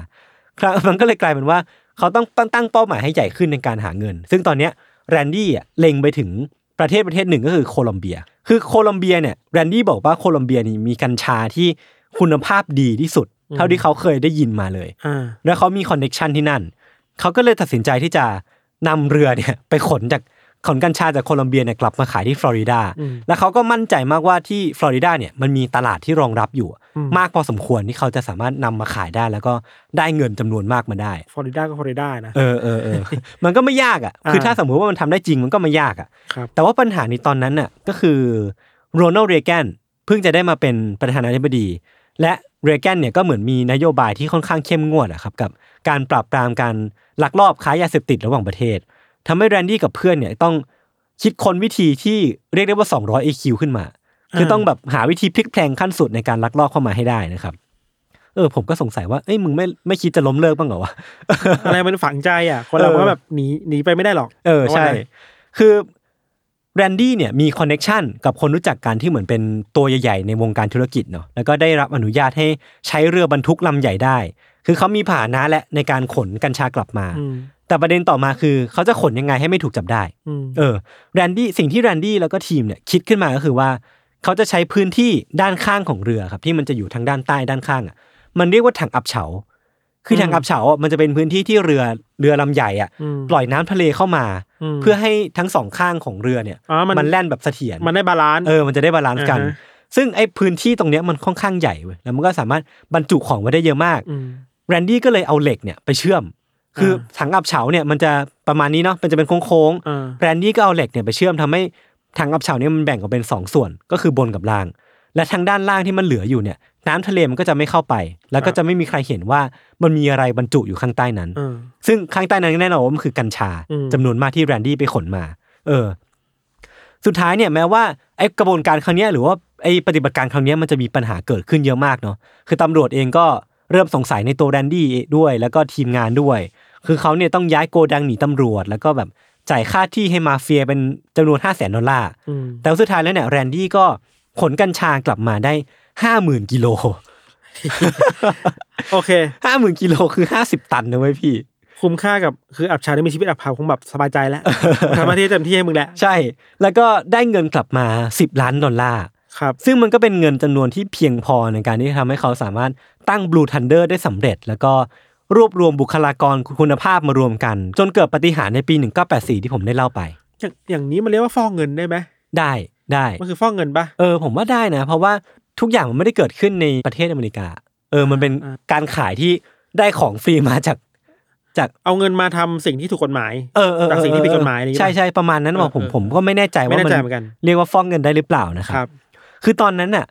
ครับมันก็เลยกลายเป็นว่าเขาต้องตั้งตั้งเป้าหมายให้ใหญ่ขึ้นในการหาเงิน ซึ่งตอนเนี้ยแรนดี้อะเล็งไปถึง ประเทศประเทศหนึ่งก็คือโคลอมเบีย คือโคลอมเบียเนี่ยแรนดี้บอกว่าโคลอมเบียนี่มีกัญชาที่คุณภาพดีที่สุด เท่าที่เขาเคยได้ยินมาเลยอ่าแล้วเขามี connection ที่นั่นเขาก็เลยตัดสินใจที่จะนำเรือเนี่ยไปขนจาก ขนกัญชาจากโคลอมเบียเนี่ยกลับมาขายที่ฟลอริดาอืมแล้วเขาก็มั่นใจมากว่าที่ฟลอริดาเนี่ยมันมีตลาดที่รองรับอยู่อืมมากพอสมควรที่เขาจะสามารถนำมาขายได้ แล้วก็ได้เงินจำนวนมากมาได้ฟลอริดาก็ฟลอริดานะเออเออเออมันก็ไม่ยากอะคืออ่าถ้าสมมุติว่ามันทำได้จริงมันก็ไม่ยากอะครับแต่ว่าปัญหาในตอนนั้นน่ะก็คือโรนัลด์เรแกนเพิ่งจะได้มาเป็นประธานาธิบดี และเรแกนเนี่ยก็เหมือนมีนโยบายที่ค่อนข้างเข้มงวดอะครับกับการปราบปรามการลักลอบค้ายาเสพติดระหว่างประเทศ ทำให้แรนดี้กับเพื่อนเนี่ยต้องคิดค้นวิธีที่เรียกได้ว่า 200 IQ ขึ้นมา คือต้องแบบหาวิธีพลิกแพลงขั้นสุดในการลักลอบเข้ามาให้ได้นะครับเออผมก็สงสัยว่าเอ้ยมึงไม่ไม่คิดจะล้มเลิกบ้างเหรอวะอะไรมันฝังใจอะ คนเราเออก็แบบหนีหนีไปไม่ได้หรอก เออใช่ว่าไงคือแรนดี้เนี่ยมี connection กับคนรู้จักกันที่เหมือนเป็นตัวใหญ่ๆในวงการธุรกิจเนาะแล้วก็ได้รับอนุญาตให้ใช้เรือบรรทุกลำใหญ่ได้ คือเขามีพาหนะในการการขนกัญชากลับมาอืม แต่ประเด็นต่อมาคือ เขาจะขนยังไงให้ไม่ถูกจับได้อืมเออแรนดี้สิ่งที่แรนดี้แล้วก็ทีมเนี่ยคิดขึ้นมาก็คือว่า เขาจะใช้พื้นที่ด้านข้างของเรือครับ ที่มันจะอยู่ทางด้านใต้ด้านข้างอะ มันเรียกว่าถังอับเฉา คือถังอับเฉาอะมันจะเป็นพื้นที่ที่เรือเรือลำใหญ่อะอืมปล่อยน้ำทะเลเข้ามาเพื่อให้ทั้งสองข้างของเรือเนี่ยอ๋อมันมันแล่นแบบเสถียรมันได้ balance เออมันจะได้ balance กันอ่าฮะซึ่งไอ้พื้นที่ตรงเนี้ยมันค่อนข้างใหญ่เว้ยแล้วมันก็สามารถบรรจุของไว้ได้เยอะมากอืมแรนดี้ก็เลยเอาเหล็กเนี่ยไปเชื่อม คืออาถังอับเฉาเนี่ยมันจะประมาณนี้เนาะมันจะเป็นโค้งอ่าๆแรนดี้ก็เอาเหล็กเนี่ยไปเชื่อมทำให้ถังอับเฉาเนี่ยมันแบ่งออกเป็นสองส่วนก็คือบนกับล่าง และทางด้านล่างที่มันเหลืออยู่เนี่ย น้ำทะเลมันก็จะไม่เข้าไป แล้วก็จะไม่มีใครเห็นว่ามันมีอะไรบรรจุอยู่ข้างใต้นั้นอ่าซึ่งข้างใต้นั้นแน่นอนว่ามันคือกัญชาอืมจำนวนมากที่แรนดี้ไปขนมา เออ สุดท้ายเนี่ยแม้ว่าไอ้กระบวนการครั้งเนี้ยหรือว่าไอ้ปฏิบัติการครั้งเนี้ยมันจะมีปัญหาเกิดขึ้นเยอะมากเนาะคือตำรวจเองก็เริ่มสงสัยในตัวแรนดี้ด้วย แล้วก็ทีมงานด้วย คือเขาเนี่ยต้องย้ายโกดังหนีตำรวจ แล้วก็แบบจ่ายค่าที่ให้มาเฟียเป็นจำนวนห้าแสนดอลลาร์อืมแต่ว่าสุดท้ายแล้วเนี่ยแรนดี้ก็ขนกัญชากลับมาได้ห้าหมื่นกิโลโอเคห้าหมื่นกิโลคือห้าสิบตันนะเว้ยพี่คุ้มค่ากับคืออับชาได้มีชีวิตอับชาคงแบบสบายใจแล้วทำหน้าที่เต็มที่ให้มึงแล้วใช่ แล้วก็ได้เงินกลับมา10ล้านดอลลาร์ครับซึ่งมันก็เป็นเงินจำนวนที่เพียงพอในการที่ทำให้เขาสามารถตั้ง Blue Thunder ได้สำเร็จ แล้วก็ รวบรวมบุคลากรคุณภาพมารวมกัน จนเกิดปาฏิหารย์ในปี 1984 ที่ผมได้เล่าไป อย่างอย่างนี้มันเรียกว่าฟอกเงินได้ไหมได้ได้มันคือฟอกเงินปะเออผมว่าได้นะ เพราะว่าทุกอย่างมันไม่ได้เกิดขึ้นในประเทศอเมริกา เออมันเป็นอ่าการขายที่ได้ของฟรีมาจากจากเอาเงินมาทำสิ่งที่ถูกกฎหมายเออเออจากสิ่งที่ผิดกฎหมายเอออะไรอย่างเงี้ยใช่ใช่ประมาณนั้นเออว่าผมเออผมก็ไม่แน่ใจไม่ว่าแน่มันใจเหมือนกันเรียกว่าฟอกเงินได้หรือเปล่านะคครัรับบคือตอนนั้นน่ะ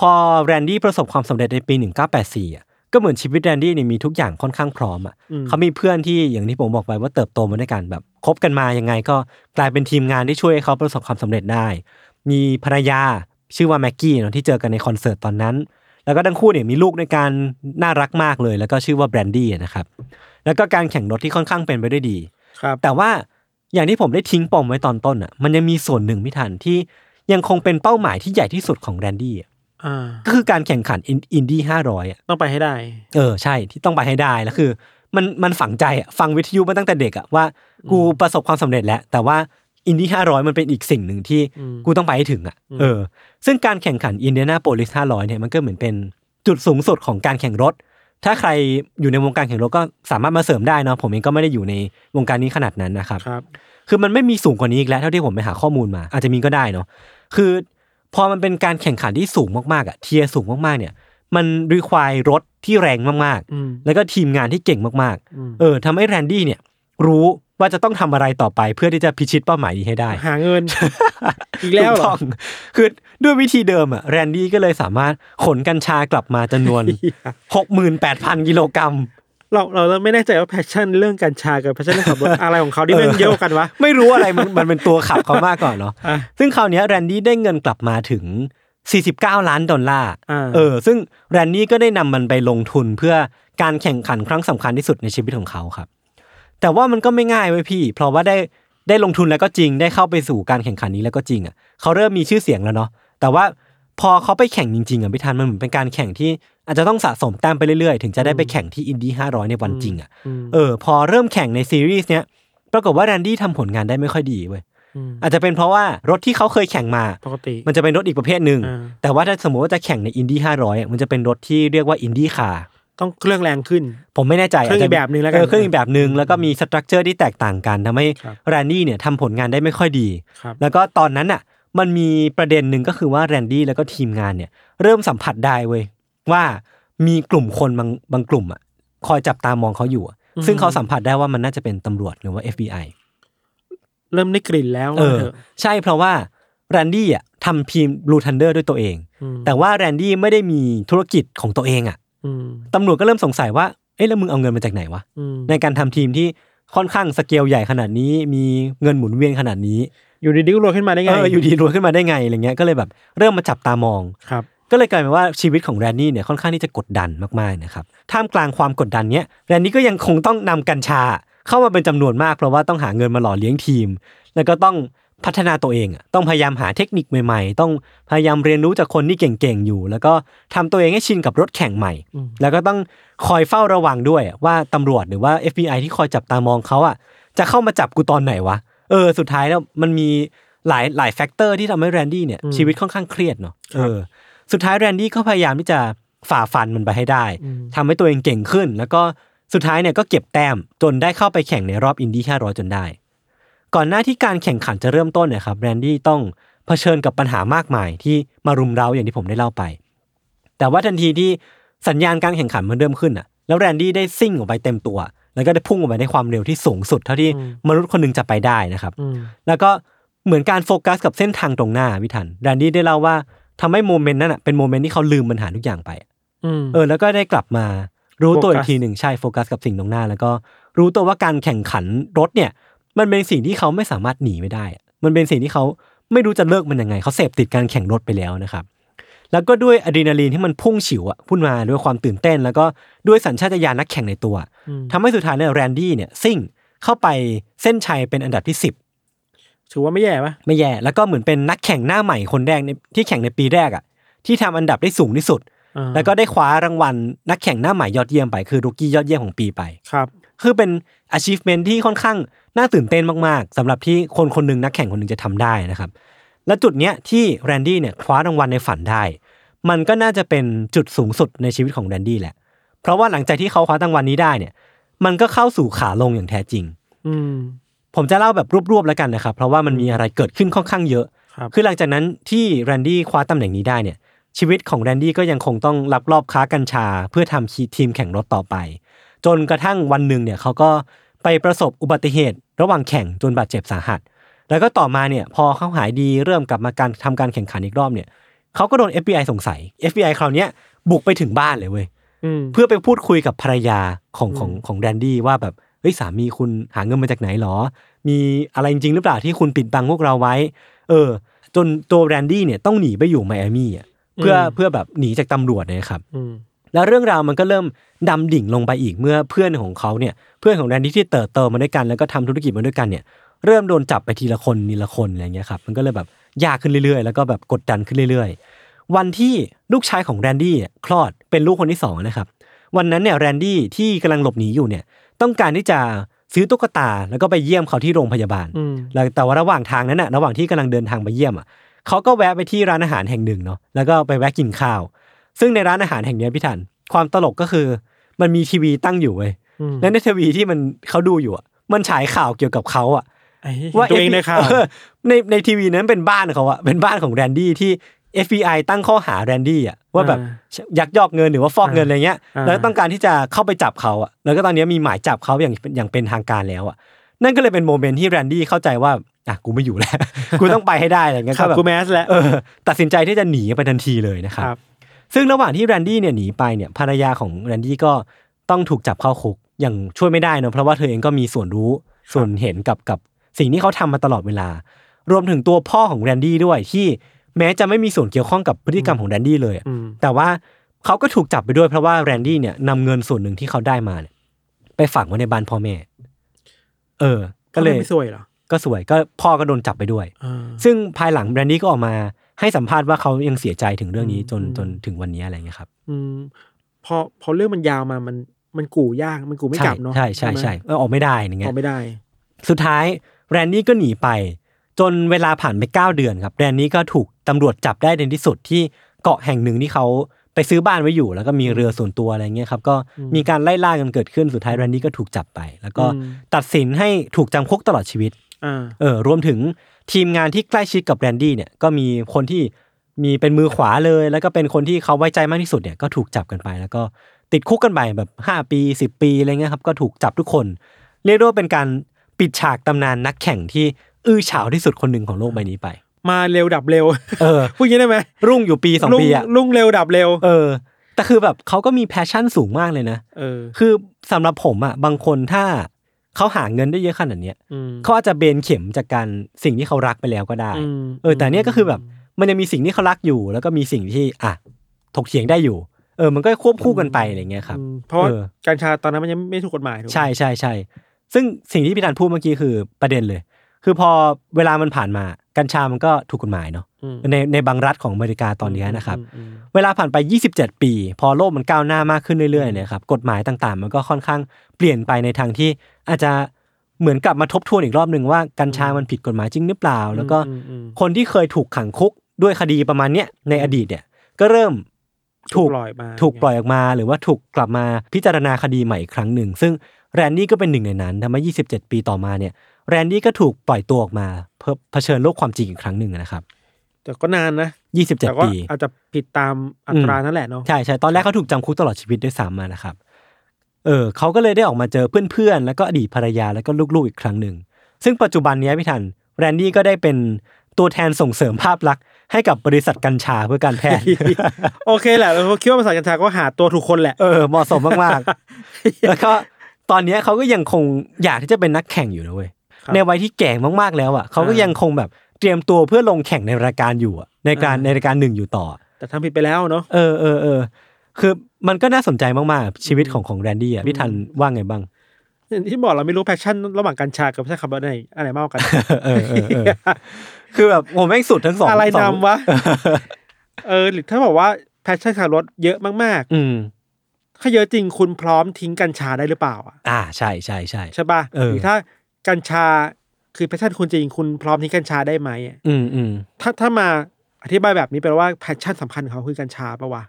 พอแรนดี้ประสบความสำเร็จในปี 1984อะ ก็เหมือนชีวิตแรนดี้เนี่ยมีทุกอย่างค่อนข้างพร้อมอะอืมเขามีเพื่อนที่อย่างที่ผมบอกไปว่าเติบโตมาด้วยกันแบบคบกันมายังไงก็กลายเป็นทีมงานที่ช่วยให้เขาประสบความสำเร็จได้ มีภรรยาชื่อว่าแม็กกี้เนาะที่เจอกันในคอนเสิร์ตตอนนั้น แล้วก็ทั้งคู่เนี่ยมีลูกน้อยน่ารักมากเลย แล้วก็ชื่อว่าแบรนดี้นะครับแล้วก็การแข่งรถที่ค่อนข้างเป็นไปด้วยดีครับแต่ว่าอย่างที่ผมได้ทิ้งปมไว้ตอนต้นอะมันยังมีส่วนหนึ่งไม่ทันที่ยังคงเป็นเป้าหมายที่ใหญ่ที่สุดของแรนดี้อะอ่า ก็คือการแข่งขันอินดี้ห้าร้อยอะต้องไปให้ได้ เออใช่ที่ต้องไปให้ได้แล้วคือ มันมันฝังใจอะฟังวิทยุมาตั้งแต่เด็กอะว่ากูประสบความสำเร็จแล้ว แต่ว่าอินดี้ห้าร้อยมันเป็นอีกสิ่งหนึ่งที่อืมกูต้องไปให้ถึงอะอืมเออ ซึ่งการแข่งขันอินเดียนาโปลิสห้าร้อยเนี่ยมันก็เหมือนเป็นจุดสูงสุดของการแข่งรถ ถ้าใครอยู่ในวงการแข่งรถก็สามารถมาเสริมได้เนาะผมเองก็ไม่ได้อยู่ในวงการนี้ขนาดนั้นนะครับครับ คือมันไม่มีสูงกว่านี้อีกแล้วเท่าที่ผมไปหาข้อมูลมา อาจจะมีก็ได้เนาะคือ พอมันเป็นการแข่งขันที่สูงมากๆอะ tier สูงมากๆเนี่ย มัน require รถที่แรงมากอืมๆแล้วก็ทีมงานที่เก่งมากอืมๆเออทำให้แรนดี้เนี่ย รู้ว่าจะต้องทำอะไรต่อไปเพื่อที่จะพิชิตเป้าหมายนี้ให้ได้ หาเงิน อีกแล้วเหรถูอต้องคือด้วยวิธีเดิมอะแรนดี้ก็เลยสามารถขนกัญชากลับมาจำนวน68,000กิโลกรัม เราเราไม่แน่ใจว่า passion เรื่องกัญชากับ passion เรื่องขับรถอะไรของเขาที่มันเยอะกว่ากันวะไม่รู้อะไรมันมันเป็นตัวขับเขามาก่อนเนาะอะซึ่งคราวเนี้ยแรนดี้ได้เงินกลับมาถึง 49 ล้านดอลลาร์อ่าเออ ซึ่งแรนดี้ก็ได้นำมันไปลงทุนเพื่อการแข่งขันครั้งสำคัญที่สุดในชีวิตของเขาครับ แต่ว่ามันก็ไม่ง่ายเว้ยพี่ เพราะว่าได้ได้ลงทุนแล้วก็จริงได้เข้าไปสู่การแข่งขันนี้แล้วก็จริงอะเขาเริ่มมีชื่อเสียงแล้วเนาะแต่ว่าพอเขาไปแข่งจริงๆอะพี่ทันมันเหมือนเป็นการแข่งที่ อาจจะต้องสะสมแต้มไปเรื่อยๆ ถึงจะได้ไปแข่งที่อินดี้500ในวันจริงอะ อืมเออพอเริ่มแข่งในซีรีส์เนี้ยปรากฏว่าแรนดี้ทำผลงานได้ไม่ค่อยดีเว้ย อืมอาจจะเป็นเพราะว่ารถที่เขาเคยแข่งมาปกติมันจะเป็นรถอีกประเภทหนึ่งอ่าแต่ว่าถ้าสมมติว่าจะแข่งในอินดี้ห้าร้อยมันจะเป็นรถที่เรียกว่า IndyCar ต้องเครื่องแรงขึ้น ผมไม่แน่ใจเครื่องอีกแบบหนึ่งแล้วกันเออเครื่องอีกแบบหนึ่งแล้วก็มี structure ที่แตกต่างกันทำให้ครับแรนดี้เนี่ยทำผลงานได้ไม่ค่อยดีครับแล้วก็ตอนนั้นอะมันมีประเด็นหนึ่งก็คือว่าแรนดี้แล้วก็ทีมงานเนี่ยเริ่มสัมผัสได้เว้ย ว่ามีกลุ่มคนบางบางกลุ่มอะคอยจับตามองเขาอยู่อะซึ่งเขาสัมผัสได้ว่ามันน่าจะเป็นตำรวจหรือว่า FBI เริ่มได้กลิ่นแล้วเอว่าอเถอะใช่เพราะว่าแรนดี้อะทำทีม Blue Thunder ด้วยตัวเอง อืมแต่ว่าแรนดี้ไม่ได้มีธุรกิจของตัวเองอะอืมตำรวจก็เริ่มสงสัยว่าเอ๊ะแล้วมึงเอาเงินมาจากไหนวะอืมในการทำทีมที่ค่อนข้างสเกลใหญ่ขนาดนี้ มีเงินหมุนเวียนขนาดนี้ อยู่ดีๆก็รวยขึ้นมาได้ไงเอออยู่ดีรวยขึ้นมาได้ไงอะไรเงี้ยก็เลยแบบ เริ่มมาจับตามองครับ ก็เลยกลายเป็นว่าชีวิตของแรนนี่เนี่ยค่อนข้างที่จะกดดันมากๆนะครับท่ามกลางความกดดันเนี้ยแรนนี่ก็ยังคงต้องนำกัญชา เข้ามาเป็นจำนวนมากเพราะว่าต้องหาเงินมาหล่อเลี้ยงทีม แล้วก็ต้องพัฒนาตัวเองอะต้องพยายามหาเทคนิคใหม่ๆ ต้องพยายามเรียนรู้จากคนที่เก่งๆอยู่ แล้วก็ทำตัวเองให้ชินกับรถแข่งใหม่อืมแล้วก็ต้องคอยเฝ้าระวังด้วยว่าตำรวจหรือว่า FBI ที่คอยจับตามองเขาอะจะเข้ามาจับกูตอนไหนวะเออสุดท้ายแล้วมันมีหลายหลาย factor ที่ทำให้แรนดี้เนี่ยชีวิตค่อนข้างเครียดเนาะเออ สุดท้ายแรนดี้ก็พยายามที่จะฝ่าฟันมันไปให้ได้ทำให้ตัวเองเก่งขึ้น แล้วก็สุดท้ายเนี่ยก็เก็บแต้มจนได้เข้าไปแข่งในรอบอินดี้500 จนได้ ก่อนหน้าที่การแข่งขันจะเริ่มต้นเนี่ยครับแรนดี้ต้องเผชิญกับปัญหามากมายที่มารุมเร้าอย่างที่ผมได้เล่าไป แต่ว่าทันทีที่สัญญาณการแข่งขันมันเริ่มขึ้นอะ แล้วแรนดี้ได้ซิ่งออกไปเต็มตัว แล้วก็ได้พุ่งออกไปในความเร็วที่สูงสุด เท่าที่มนุษย์คนหนึ่งจะไปได้นะครับอืมแล้วก็เหมือนการโฟกัสกับเส้นทางตรงหน้าพี่ทันแรนดี้ได้เล่าว่า ทำให้ moment นั้นอะเป็น moment ที่เขาลืมปัญหาทุกอย่างไปอืมเออ แล้วก็ได้กลับมารู้ตัวโฟกัสอีกทีหนึ่งใช่โฟกัสกับสิ่งตรงหน้า แล้วก็รู้ตัวว่าการแข่งขันรถเนี่ย มันเป็นสิ่งที่เขาไม่สามารถหนีมันได้อะมันเป็นสิ่งที่เขาไม่รู้จะเลิกมันยังไง เขาเสพติดการแข่งรถไปแล้วนะครับ แล้วก็ด้วยอะดรีนาลีนที่มันพุ่งฉิวอะพุ่งมาด้วยความตื่นเต้น แล้วก็ด้วยสัญชาตญาณนักแข่งในตัวทำให้สุดท้ายเนี่ยแรนดี้เนี่ยซิ่งเข้าไปเส้นชัยเป็นอันดับที่10 ถือว่าไม่แย่ปะไม่แย่แล้วก็เหมือนเป็นนักแข่งหน้าใหม่คนแรกในที่แข่งในปีแรกอะที่ทำอันดับได้สูงที่สุดอ่าแล้วก็ได้คว้ารางวัลนักแข่งหน้าใหม่ยอดเยี่ยมไปคือรุกี้ยอดเยี่ยมของปีไปครับคือเป็น achievement ที่ค่อนข้างน่าตื่นเต้นมากๆสำหรับที่คนคนหนึ่งนักแข่งคนหนึ่งจะทำได้นะครับและจุดเนี้ยที่แรนดี้เนี่ยคว้ารางวัลในฝันได้ มันก็น่าจะเป็นจุดสูงสุดในชีวิตของแรนดี้แหละ เพราะว่าหลังจากที่เขาคว้ารางวัลนี้ได้เนี่ย มันก็เข้าสู่ขาลงอย่างแท้จริง อืม ผมจะเล่าแบบรวบๆแล้วกันนะครับ เพราะว่ามันมีอะไรเกิดขึ้นค่อนข้างเยอะครับคือหลังจากนั้นที่แรนดี้คว้าตำแหน่งนี้ได้เนี่ย ชีวิตของแรนดี้ก็ยังคงต้องลักลอบค้ากัญชา เพื่อทำทีมแข่งรถต่อไป จนกระทั่งวันหนึ่งเนี่ยเขาก็ไปประสบอุบัติเหตุ ระหว่างแข่งจนบาดเจ็บสาหัส แล้วก็ต่อมาเนี่ยพอเขาหายดีเริ่มกลับมาการทำการแข่งขันอีกรอบเนี่ยเขาก็โดน FBI สงสัย FBI คราวเนี้ยบุกไปถึงบ้านเลยเว้ยอืมเพื่อไปพูดคุยกับภรรยาของของของแรนดี้ว่าแบบ เฮ้ยสามีคุณหาเงินมาจากไหนหรอ มีอะไรจริงๆหรือเปล่าที่คุณปิดบังพวกเราไว้ เออ จนตัวแรนดี้เนี่ยต้องหนีไปอยู่ไมอามี่อะเพื่อเพื่อแบบหนีจากตำรวจนะครับอืมแล้วเรื่องราวมันก็เริ่มดำดิ่งลงไปอีกเมื่อเพื่อนของเขาเนี่ย เพื่อนของแรนดี้ที่เติบโตมาด้วยกัน แล้วก็ทำธุรกิจมาด้วยกันเนี่ยเริ่มโดนจับไปทีละคนทีละคนอะไรเงี้ยครับมันก็เลยแบบยากขึ้นเรื่อยๆ แล้วก็แบบกดดันขึ้นเรื่อยๆ วันที่ลูกชายของแรนดี้เนี่ยคลอดเป็นลูกคนที่สองนะครับ วันนั้นเนี่ยแรนดี้ที่กำลังหลบหนีอยู่เนี่ย ต้องการที่จะซื้อตุ๊กตาแล้วก็ไปเยี่ยมเขาที่โรงพยาบาลอืมแล้วแต่ว่าระหว่างทางนั้นน่ะระหว่างที่กำลังเดินทางไปเยี่ยมอะเขาก็แวะไปที่ร้านอาหารแห่งหนึ่งเนาะแล้วก็ไปแวะกินข้าว ซึ่งในร้านอาหารแห่งเนี้ยพี่ทันความตลกก็คือ มันมีทีวีตั้งอยู่เว้ยอืมและในทีวีที่มันเขาดูอยู่อะมันฉายข่าวเกี่ยวกับเขาอะไอ้ตัวเองในข่าวอ๋อในในทีวีนั้นเป็นบ้านเขาอะเป็นบ้านของแรนดี้ที่ FBI ตั้งข้อหาแรนดี้อะว่าแบบยักยอกเงินหรือว่าฟอกเงินอะไรเงี้ยอ่าแล้วต้องการที่จะเข้าไปจับเขาอะแล้วก็ตอนนี้มีหมายจับเขาอย่างอย่างเป็นทางการแล้วอะนั่นก็เลยเป็น moment ที่แรนดี้เข้าใจว่าอะกูไม่อยู่แล้ว กูต้องไปให้ได้อะไรเงี้ยขับก็แบบกู mass แล้วเออตัดสินใจที่จะหนีไปทันทีเลยนะครับครับซึ่งระหว่างที่แรนดี้เนี่ยหนีไปเนี่ยภรรยาของแรนดี้ก็ต้องถูกจับเข้าคุกอย่างช่วยไม่ได้เนอะเพราะว่าเธอเองก็มีส่วนรู้ส่วนเห็นกับกับสิ่งที่เขาทำมาตลอดเวลา รวมถึงตัวพ่อของแรนดี้ด้วยที่ แม้จะไม่มีส่วนเกี่ยวข้องกับพฤติกรรมของแรนดี้เลยอะอืมแต่ว่าเขาก็ถูกจับไปด้วยเพราะว่าแรนดี้เนี่ยนำเงินส่วนหนึ่งที่เขาได้มาเนี่ยไปฝังไว้ในบ้านพ่อแม่ เออ ก็เลยไม่ซวยเหรอ ก็ซวยก็พ่อก็โดนจับไปด้วยอ่าซึ่งภายหลังแรนดี้ก็ออกมาให้สัมภาษณ์ว่าเขายังเสียใจถึงเรื่องนี้จนอืมจนถึงวันนี้อะไรเงี้ยครับ อืมพอพอเรื่องมันยาวมามันมันกู่ยากมันกู่ไม่ใช่กลับเนาะใช่ใช่ไหมใช่เออออกไม่ได้อย่างเงี้อยอกไม่ได้ สุดท้ายแรนดี้ก็หนีไป จนเวลาผ่านไปเก้าเดือนครับ แรนดี้ก็ถูก ตำรวจจับได้ในที่สุดที่เกาะแห่งหนึ่งที่เขาไปซื้อบ้านไว้อยู่ แล้วก็มีเรือส่วนตัวอะไรเงี้ยครับก็มีการไล่ล่ากันเกิดขึ้นสุดท้ายแรนดี้ก็ถูกจับไป แล้วก็อืมตัดสินให้ถูกจำคุกตลอดชีวิตอ่าเออรวมถึงทีมงานที่ใกล้ชิดกับแรนดี้เนี่ยก็มีคนที่มีเป็นมือขวาเลย แล้วก็เป็นคนที่เขาไว้ใจมากที่สุดเนี่ยก็ถูกจับกันไป แล้วก็ติดคุกกันไปแบบห้าปีสิบปีอะไรเงี้ยครับก็ถูกจับทุกคน เรียกได้ว่าเป็นการปิดฉากตำนานนักแข่งที่อื้อฉาวที่สุดคนหนึ่งของโลกใบนี้ไป มาเร็วดับเร็วเออพูดอย่างนี้ได้ไหมรุ่งอยู่ปีสองรุ่ปีอะรุ่งเร็วดับเร็ว เออ แต่คือแบบเขาก็มีแพชชั่นสูงมากเลยนะเออ คือสำหรับผมอะบางคนถ้าเขาหาเงินได้เยอะขนาดเนี้ยอืมเขาอาจจะเบนเข็มจากการสิ่งที่เขารักไปแล้วก็ได้อืมเออ แต่เนี้ยก็คือแบบมันยังมีสิ่งที่เขารักอยู่ แล้วก็มีสิ่งที่อะถกเถียงได้อยู่ เออ มันก็ควบคู่กันไปอะไรเงี้ยครับอืมเพราะว่าเออกัญชาตอนนั้นมันยังไม่ถูกกฎหมายถูกไหมใช่ใช่ใช่ซึ่งสิ่งที่พี่ธันพูดเมื่อกี้คือประเด็นเลย คือพอเวลามันผ่านมากัญชามันก็ถูกกฎหมายเนาะอืมในในบางรัฐของอเมริกาตอนนี้นะครับอืมอืมเวลาผ่านไป 27 ปี พอโลกมันก้าวหน้ามากขึ้นเรื่อยๆเนี่ยครับกฎหมายต่างๆ มันก็ค่อนข้างเปลี่ยนไปในทางที่อาจจะเหมือนกลับมาทบทวนอีกรอบหนึ่งว่ากัญชามันผิดกฎหมายจริงหรือเปล่า แล้วก็อืมอืมคนที่เคยถูกขังคุกด้วยคดีประมาณเนี้ยในอดีตเนี่ยก็เริ่มถูถูกกปล่อยมาถูกปล่อยออกมาหรือว่าถูกกลับมาพิจารณาคดีใหม่อีกครั้งหนึ่ง ซึ่งแรนดี้ก็เป็นหนึ่งในนั้นทำให้27 ปีต่อมาเนี่ย แรนดี้ก็ถูกปล่อยตัวออกมา เพื่อเผชิญโลกความจริงอีกครั้งหนึ่งนะครับ แต่ก็นานนะแต่27ก็ปีอาจจะผิดตามอัตรานั่นแหละเนาะใช่ใช่ตอนแรกเขาถูกจำคุกตลอดชีวิตด้วยซ้ำมานะครับเออเขาก็เลยได้ออกมาเจอเพื่อนๆ แล้วก็อดีตภรรยาแล้วก็ลูกๆอีกครั้งหนึ่ง ซึ่งปัจจุบันเนี้ยพี่ทันแรนดี้ก็ได้เป็นตัวแทนส่งเสริมภาพลักษณ์ให้กับบริษัทกัญชาเพื่อการแพทย์ โอเคแหละเราคิดว่าบริษัทกัญชาก็หาตัวถูกคนแหละเออเหมาะสมมากๆ แล้วก็ตอนเนี้ยเขาก็ยังคงอยากที่จะเป็นนักแข่งอยู่นะเว้ยครับ ในวัยที่แก่มากๆแล้วอะเขาก็อ่ายัยังคงแบบเตรียมตัวเพื่อลงแข่งในรายการอยู่อะในการอ่าในรายการหนึ่งอยู่ต่อ แต่ทำผิดไปแล้วเนาะเออเออเออคือมันก็น่าสนใจมากๆชีวิตของของแรนดี้อะพี่ทันว่าไงบ้างอย่างที่บอกเราไม่รู้ passion ระหว่างกัญชากับใช่คำว่าไหนอะไรมากกว่ากันเออเออเออคือแบบผมแม่งสุดทั้งสองอะไรสงนำวะเออหรือถ้าบอกว่า passion ขับรถเยอะมากอืมๆถ้าเยอะจริงคุณพร้อมทิ้งกัญชาได้หรือเปล่าอะอ่าใช่ใช่ใช่ใช่ป่ะเออหรือถ้า กัญชาคือ passion คุณจริงคุณพร้อมทิ้งกัญชาได้ไหมอะอืมอืมถ้าถ้ามาอธิบายแบบนี้แปลว่า passion สำคัญของเขาคือกัญชาปะวะ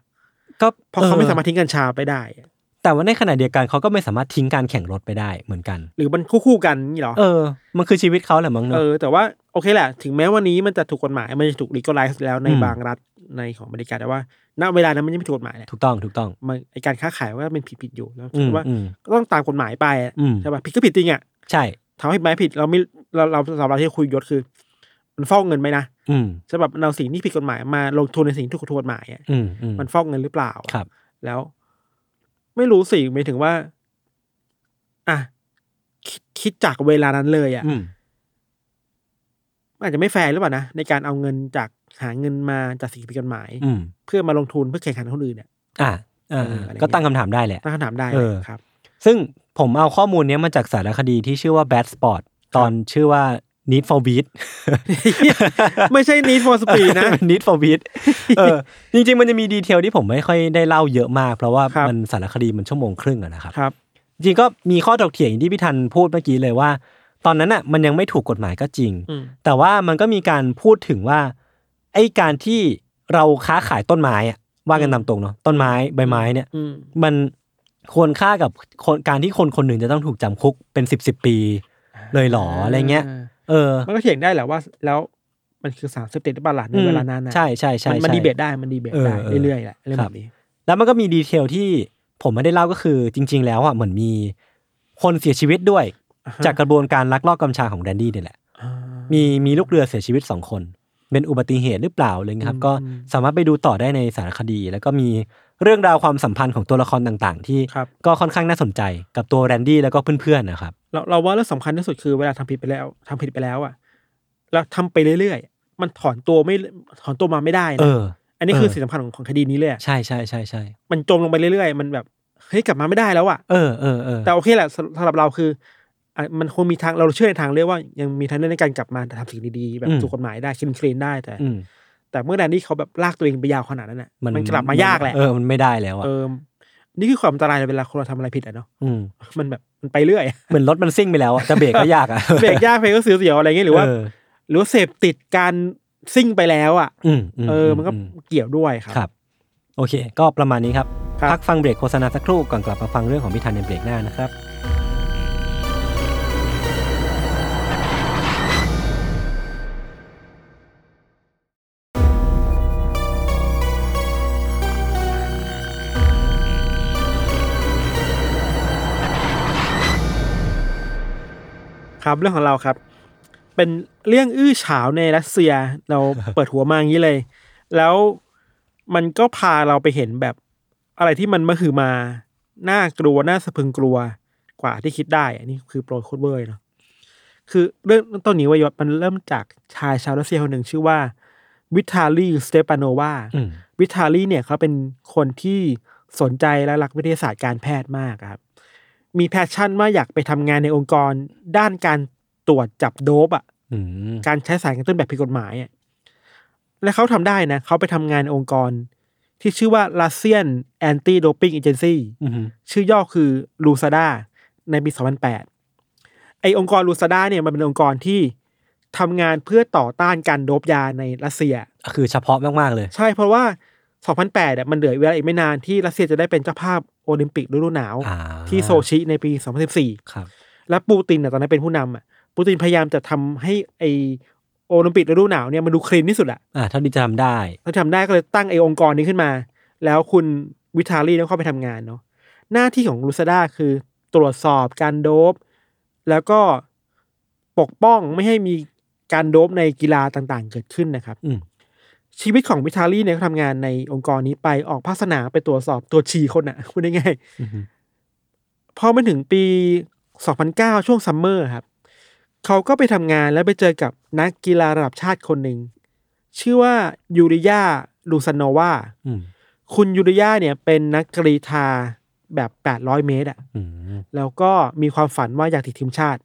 ก็เพราะเขาไม่ออสามารถทิ้งกัญชาไปได้อะแต่ว่าในขณะเดียวกันเขาก็ไม่สามารถทิ้งการแข่งรถไปได้เหมือนกัน หรือมันคู่ๆกันนี่หรอเออมันคือชีวิตเขาแหละมั้งเอเนาะอแต่ว่าโอเคแหละ ถึงแม้วันนี้มันจะถูกกฎหมายมันจะถูกลีก a ไลซ์แล้วในอืมบางรัฐในของอเมริกาแต่ว่าณเวลานั้นมันยังไม่ถูกกฎหมายแหละถูกต้องถูกต้องมันไอการค้าขายว่าเป็นผิดผิดๆอยู่แล้วอืมว่าอืมก็ต้องตามกฎหมายไปอะอืมใช่ป่ะผิดก็ผิดจริงอะใช่ ทำให้ผิดไหมผิดเราไม่เราเราสำหรับเราที่คุยยศคือ มันฟอกเงินไหมนะอืมใช่แบบเราสิ่งที่ผิดกฎหมายมาลงทุนในสิ่งที่ถูกกฎหมายอะอืมอืมมันฟอกเงินหรือเปล่าครับ แล้ว ไม่รู้สิหมายถึงว่า อะคิดคิดจากเวลานั้นเลยอะอืมอาจจะไม่แฟร์หรือเปล่านะในการเอาเงินจากหาเงินมาจากสิ่งผิดกฎหมายอืมเพื่อมาลงทุนเพื่อแข่งขันกับคนอื่นเนี่ยอ่าอ่าเอออะไรเงี้ยก็ตั้งคำถามได้แหละตั้งคำถามได้เออครับ ซึ่งผมเอาข้อมูลเนี้ยมาจากสารคดีที่ชื่อว่า Bad Sport ตอนชื่อว่า Need for Beat ไม่ใช่ need for speed นะ Need for Beat เออจริงๆ มันจะมีดีเทลที่ผมไม่ค่อยได้เล่าเยอะมาก เพราะว่าครับมันสารคดีมันชั่วโมงครึ่งอะนะครับครับจริงๆก็มีข้อถกเถียงอย่างที่พี่ทันพูดเมื่อกี้เลยว่า ตอนนั้นอะมันยังไม่ถูกกฎหมายก็จริงอืมแต่ว่ามันก็มีการพูดถึงว่าไอ้การที่เราค้าขายต้นไม้อะว่ากันตามตรงเนาะต้นไม้ใบไม้เนี่ยอืมมัน ควรค่ากับคนการที่คนคนหนึ่งจะต้องถูกจำคุกเป็นสิบสิบปี เลยเหรออะไรเงี้ย เออ มันก็เถียงได้แหละว่าแล้วมันคือสารเสพติดหรือเปล่าล่ะในเวลานั้นนะใช่ใช่ใช่มันมันใช่ดีเบตได้มันดีเบตได้เออเออเรื่อยๆแหละเรื่องคแบรับบนี้ แล้วมันก็มีดีเทลที่ผมไม่ได้เล่าก็คือจริง ๆ แล้วอะเหมือนมีคนเสียชีวิตด้วยอ่าฮะจากกระบวนการลักลอบกัญชาของแดนดี้นี่แหละอ่ามีมีลูกเรือเสียชีวิตสองคน เป็นอุบัติเหตุหรือเปล่าเลยครับอืมก็อืมสามารถไปดูต่อได้ในสารคดี แล้วก็มี เรื่องราวความสัมพันธ์ของตัวละครต่างๆ ที่ครับก็ค่อนข้างน่าสนใจกับตัวแรนดี้แล้วก็เพื่อนๆนะครับเราเราว่าเรื่องสำคัญที่สุดคือเวลาทำผิดไปแล้วทำผิดไปแล้วอะเราทำไปเรื่อยๆ มันถอนตัวไม่ถอนตัวมาไม่ได้เอนะออันนี้คือเออสิ่งสำคัญของของคดีนี้เลยอะใช่ใช่ใช่ใช่มันจมลงไปเรื่อยๆ มันแบบเฮ้ยกลับมาไม่ได้แล้วอะเออเออเออแต่โอเคแหละสำสำหรับเราคืออะมันคงมีทางเราเชื่อในทางเลือกว่ายังมีทางเลือกในการกลับมาทำสิ่งดีๆแบบถูกกฎหมายได้คินคลีนได้แต่อืม แต่เมื่อใดที่เขาแบบลากตัวเองไปยาวขนาดนั้นน่ะมันกลับมายากแหละเออมันไม่ได้แล้วอะเออนี่คือความอันตรายเวลาคนเราทำอะไรผิดอะเนาะอืมมันแบบมันไปเรื่อยเหมือนรถมันซิ่งไปแล้วอะจะเบรกก็ยากอะเบรกยากเพลงก็เสียวๆอะไรเงี้ยหรือว่าเออหรือว่าเสพติดการซิ่งไปแล้วอะอืมเออ มันก็เกี่ยวด้วยครับครับโอเค ก็ประมาณนี้ครับครับพักฟังเบรกโฆษณาสักครู่ก่อนกลับมาฟังเรื่องของพิธันในเบรกหน้านะครับ ครับเรื่องของเราครับ เป็นเรื่องอื้อฉาวในรัสเซียเราเปิดหัวมาอย่างนี้เลย แล้วมันก็พาเราไปเห็นแบบอะไรที่มันมาคือมาน่ากลัวน่าสะพรึงกลัวกว่าที่คิดได้อันนี้คือโปรยโคตรเบอร์เนาะคือเรื่องต้นนี้เว้ยยศมันเริ่มจากชายชาวรัสเซียคนหนึ่งชื่อว่าวิทาลีสเตปานโนวาอืมวิทาลีเนี่ยเขาเป็นคนที่สนใจและรักวิทยาศาสตร์การแพทย์มากครับ มี passion ว่าอยากไปทำงานในองค์กร ด้านการตรวจจับโดบอะอืมการใช้สารกระตุ้นแบบผิดกฎหมายอะและเขาทำได้นะเขาไปทำงานในองค์กร ที่ชื่อว่า Russian Anti Doping Agency อืมชื่อย่อคือลูซาดาในปี 2008 ไอองค์กรลูซาดาเนี่ยมันเป็นองค์กรที่ทำงานเพื่อต่อต้านการโดบยาในรัสเซีย คือเฉพาะมาก ๆ เลย ใช่เพราะว่า 2008อะมันเหลือเวลาอีกไม่นานที่รัสเซียจะได้เป็นเจ้าภาพโอลิมปิกฤดูหนาวอ่าที่โซชิในปี 2014ครับและปูตินน่ะตอนนั้นเป็นผู้นำอะปูตินพยายามจะทำให้ไอโอลิมปิกฤดูหนาวเนี่ยมันดูคลีนที่สุดอะอ่าเท่าที่จะทำได้เขาทำได้ก็เลยตั้งไอองค์กรนี้ขึ้นมา แล้วคุณวิทาลีต้องเข้าไปทำงานเนาะหน้าที่ของลูซาดาคือตรวจสอบการโดบ แล้วก็ปกป้องไม่ให้มีการโดบในกีฬาต่างๆ เกิดขึ้นนะครับอืม ชีวิตของวิทาลีเนี่ยเขาทำงานในองค์กรนี้ไปออกภาคสนามไปตรวจสอบตัวฉี่คนอะพูดง่ายๆอืมพอมาถึงปี2009ช่วงซัมเมอร์ครับ เขาก็ไปทำงานแล้วไปเจอกับนักกีฬาระดับชาติคนหนึ่ง ชื่อว่ายูริยาลูซานโนวาอืมคุณยูริยาเนี่ยเป็นนักกรีธาแบบ800เมตรอะอืมแล้วก็มีความฝันว่าอยากติดทีมชาติ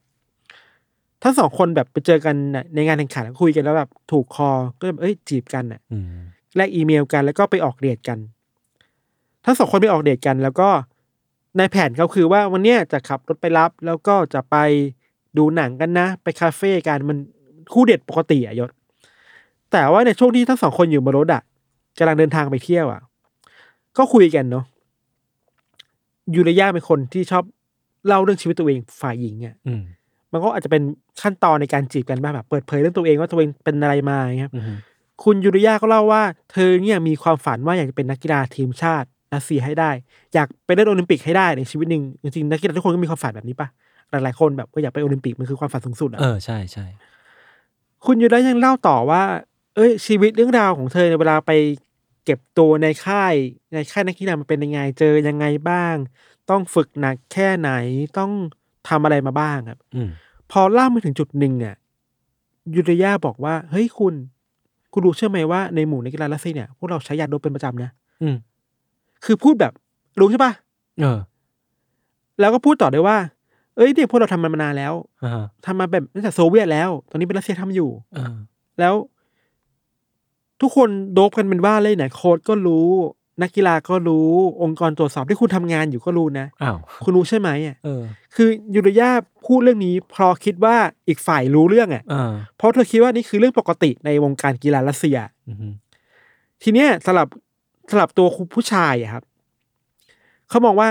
ทั้งสองคนแบบไปเจอกันน่ะในงานแข่งขันแล้วคุยกันแล้วแบบถูกคอก็แบบเอ้ยจีบกันน่ะอืมแลกอีเมลกันแล้วก็ไปออกเดทกัน ทั้งสองคนไปออกเดทกันแล้วก็ในแผนเขาคือว่าวันเนี้ยจะขับรถไปรับ แล้วก็จะไปดูหนังกันนะ ไปคาเฟ่กันมันคู่เดทปกติอะยศ แต่ว่าในช่วงที่ทั้งสองคนอยู่บนรถอะกำลังเดินทางไปเที่ยวอะก็คุยกันเนาะยูริยาเป็นคนที่ชอบเล่าเรื่องชีวิตตัวเองฝ่ายหญิงอะอื มมันก็อาจจะเป็นขั้นตอนในการจีบกันบ้างแบบเปิดเผยเรื่องตัวเองว่าตัวเองเป็นอะไรมาอย่างเงี้ยครับอืมคุณยูริยาก็เล่าว่า เธอเนี่ยมีความฝันว่าอยากจะเป็นนักกีฬาทีมชาติรัสเซียให้ได้ อยากไปเล่นโอลิมปิกให้ได้ในชีวิตหนึ่งจริงๆนักกีฬาทุกคนก็มีความฝันแบบนี้ปะหลายๆคนแบบว่าอยากไปโอลิมปิกมันคือความฝันสูงสุดอะเออใช่ใช่คุณยูริยายังเล่าต่อว่า เอ้ยชีวิตเรื่องราวของเธอในเวลาไปเก็บตัวในค่ายในค่ายนักกีฬามันเป็นยังไงเจอยังไงบ้าง ต้องฝึกหนักแค่ไหนต้อง ทำอะไรมาบ้างครับอืมพอเล่ามาถึงจุดหนึ่งอะยูริยาบอกว่า เฮ้ยคุณ คุณรู้เชื่อไหมว่าในหมู่นักกีฬารัสเซียเนี่ยพวกเราใช้ยาโดปเป็นประจำนะอืมคือพูดแบบรู้ใช่ปะเออ แล้วก็พูดต่อด้วยว่า เอ้ยเนี่ยพวกเราทำมันมานานแล้วอ่าทำมาแบบตั้งแต่โซเวียตแล้ว ตอนนี้เป็นรัสเซียทำอยู่เออแล้ว ทุกคนโดบกันเป็นว่าเลยเนี่ยโค้ดก็รู้ นักกีฬาก็รู้องค์กรตรวจสอบที่คุณทำงานอยู่ก็รู้นะอ้าวคุณรู้ใช่ไหมอะเออ คือยูริยาพูดเรื่องนี้เพราะคิดว่าอีกฝ่ายรู้เรื่องอะอ่าเพราะเธอคิดว่านี่คือเรื่องปกติในวงการกีฬารัสเซียอืมทีเนี้ยสำหรับสำหรับตัวคุณผู้ชายอะครับเขามองว่า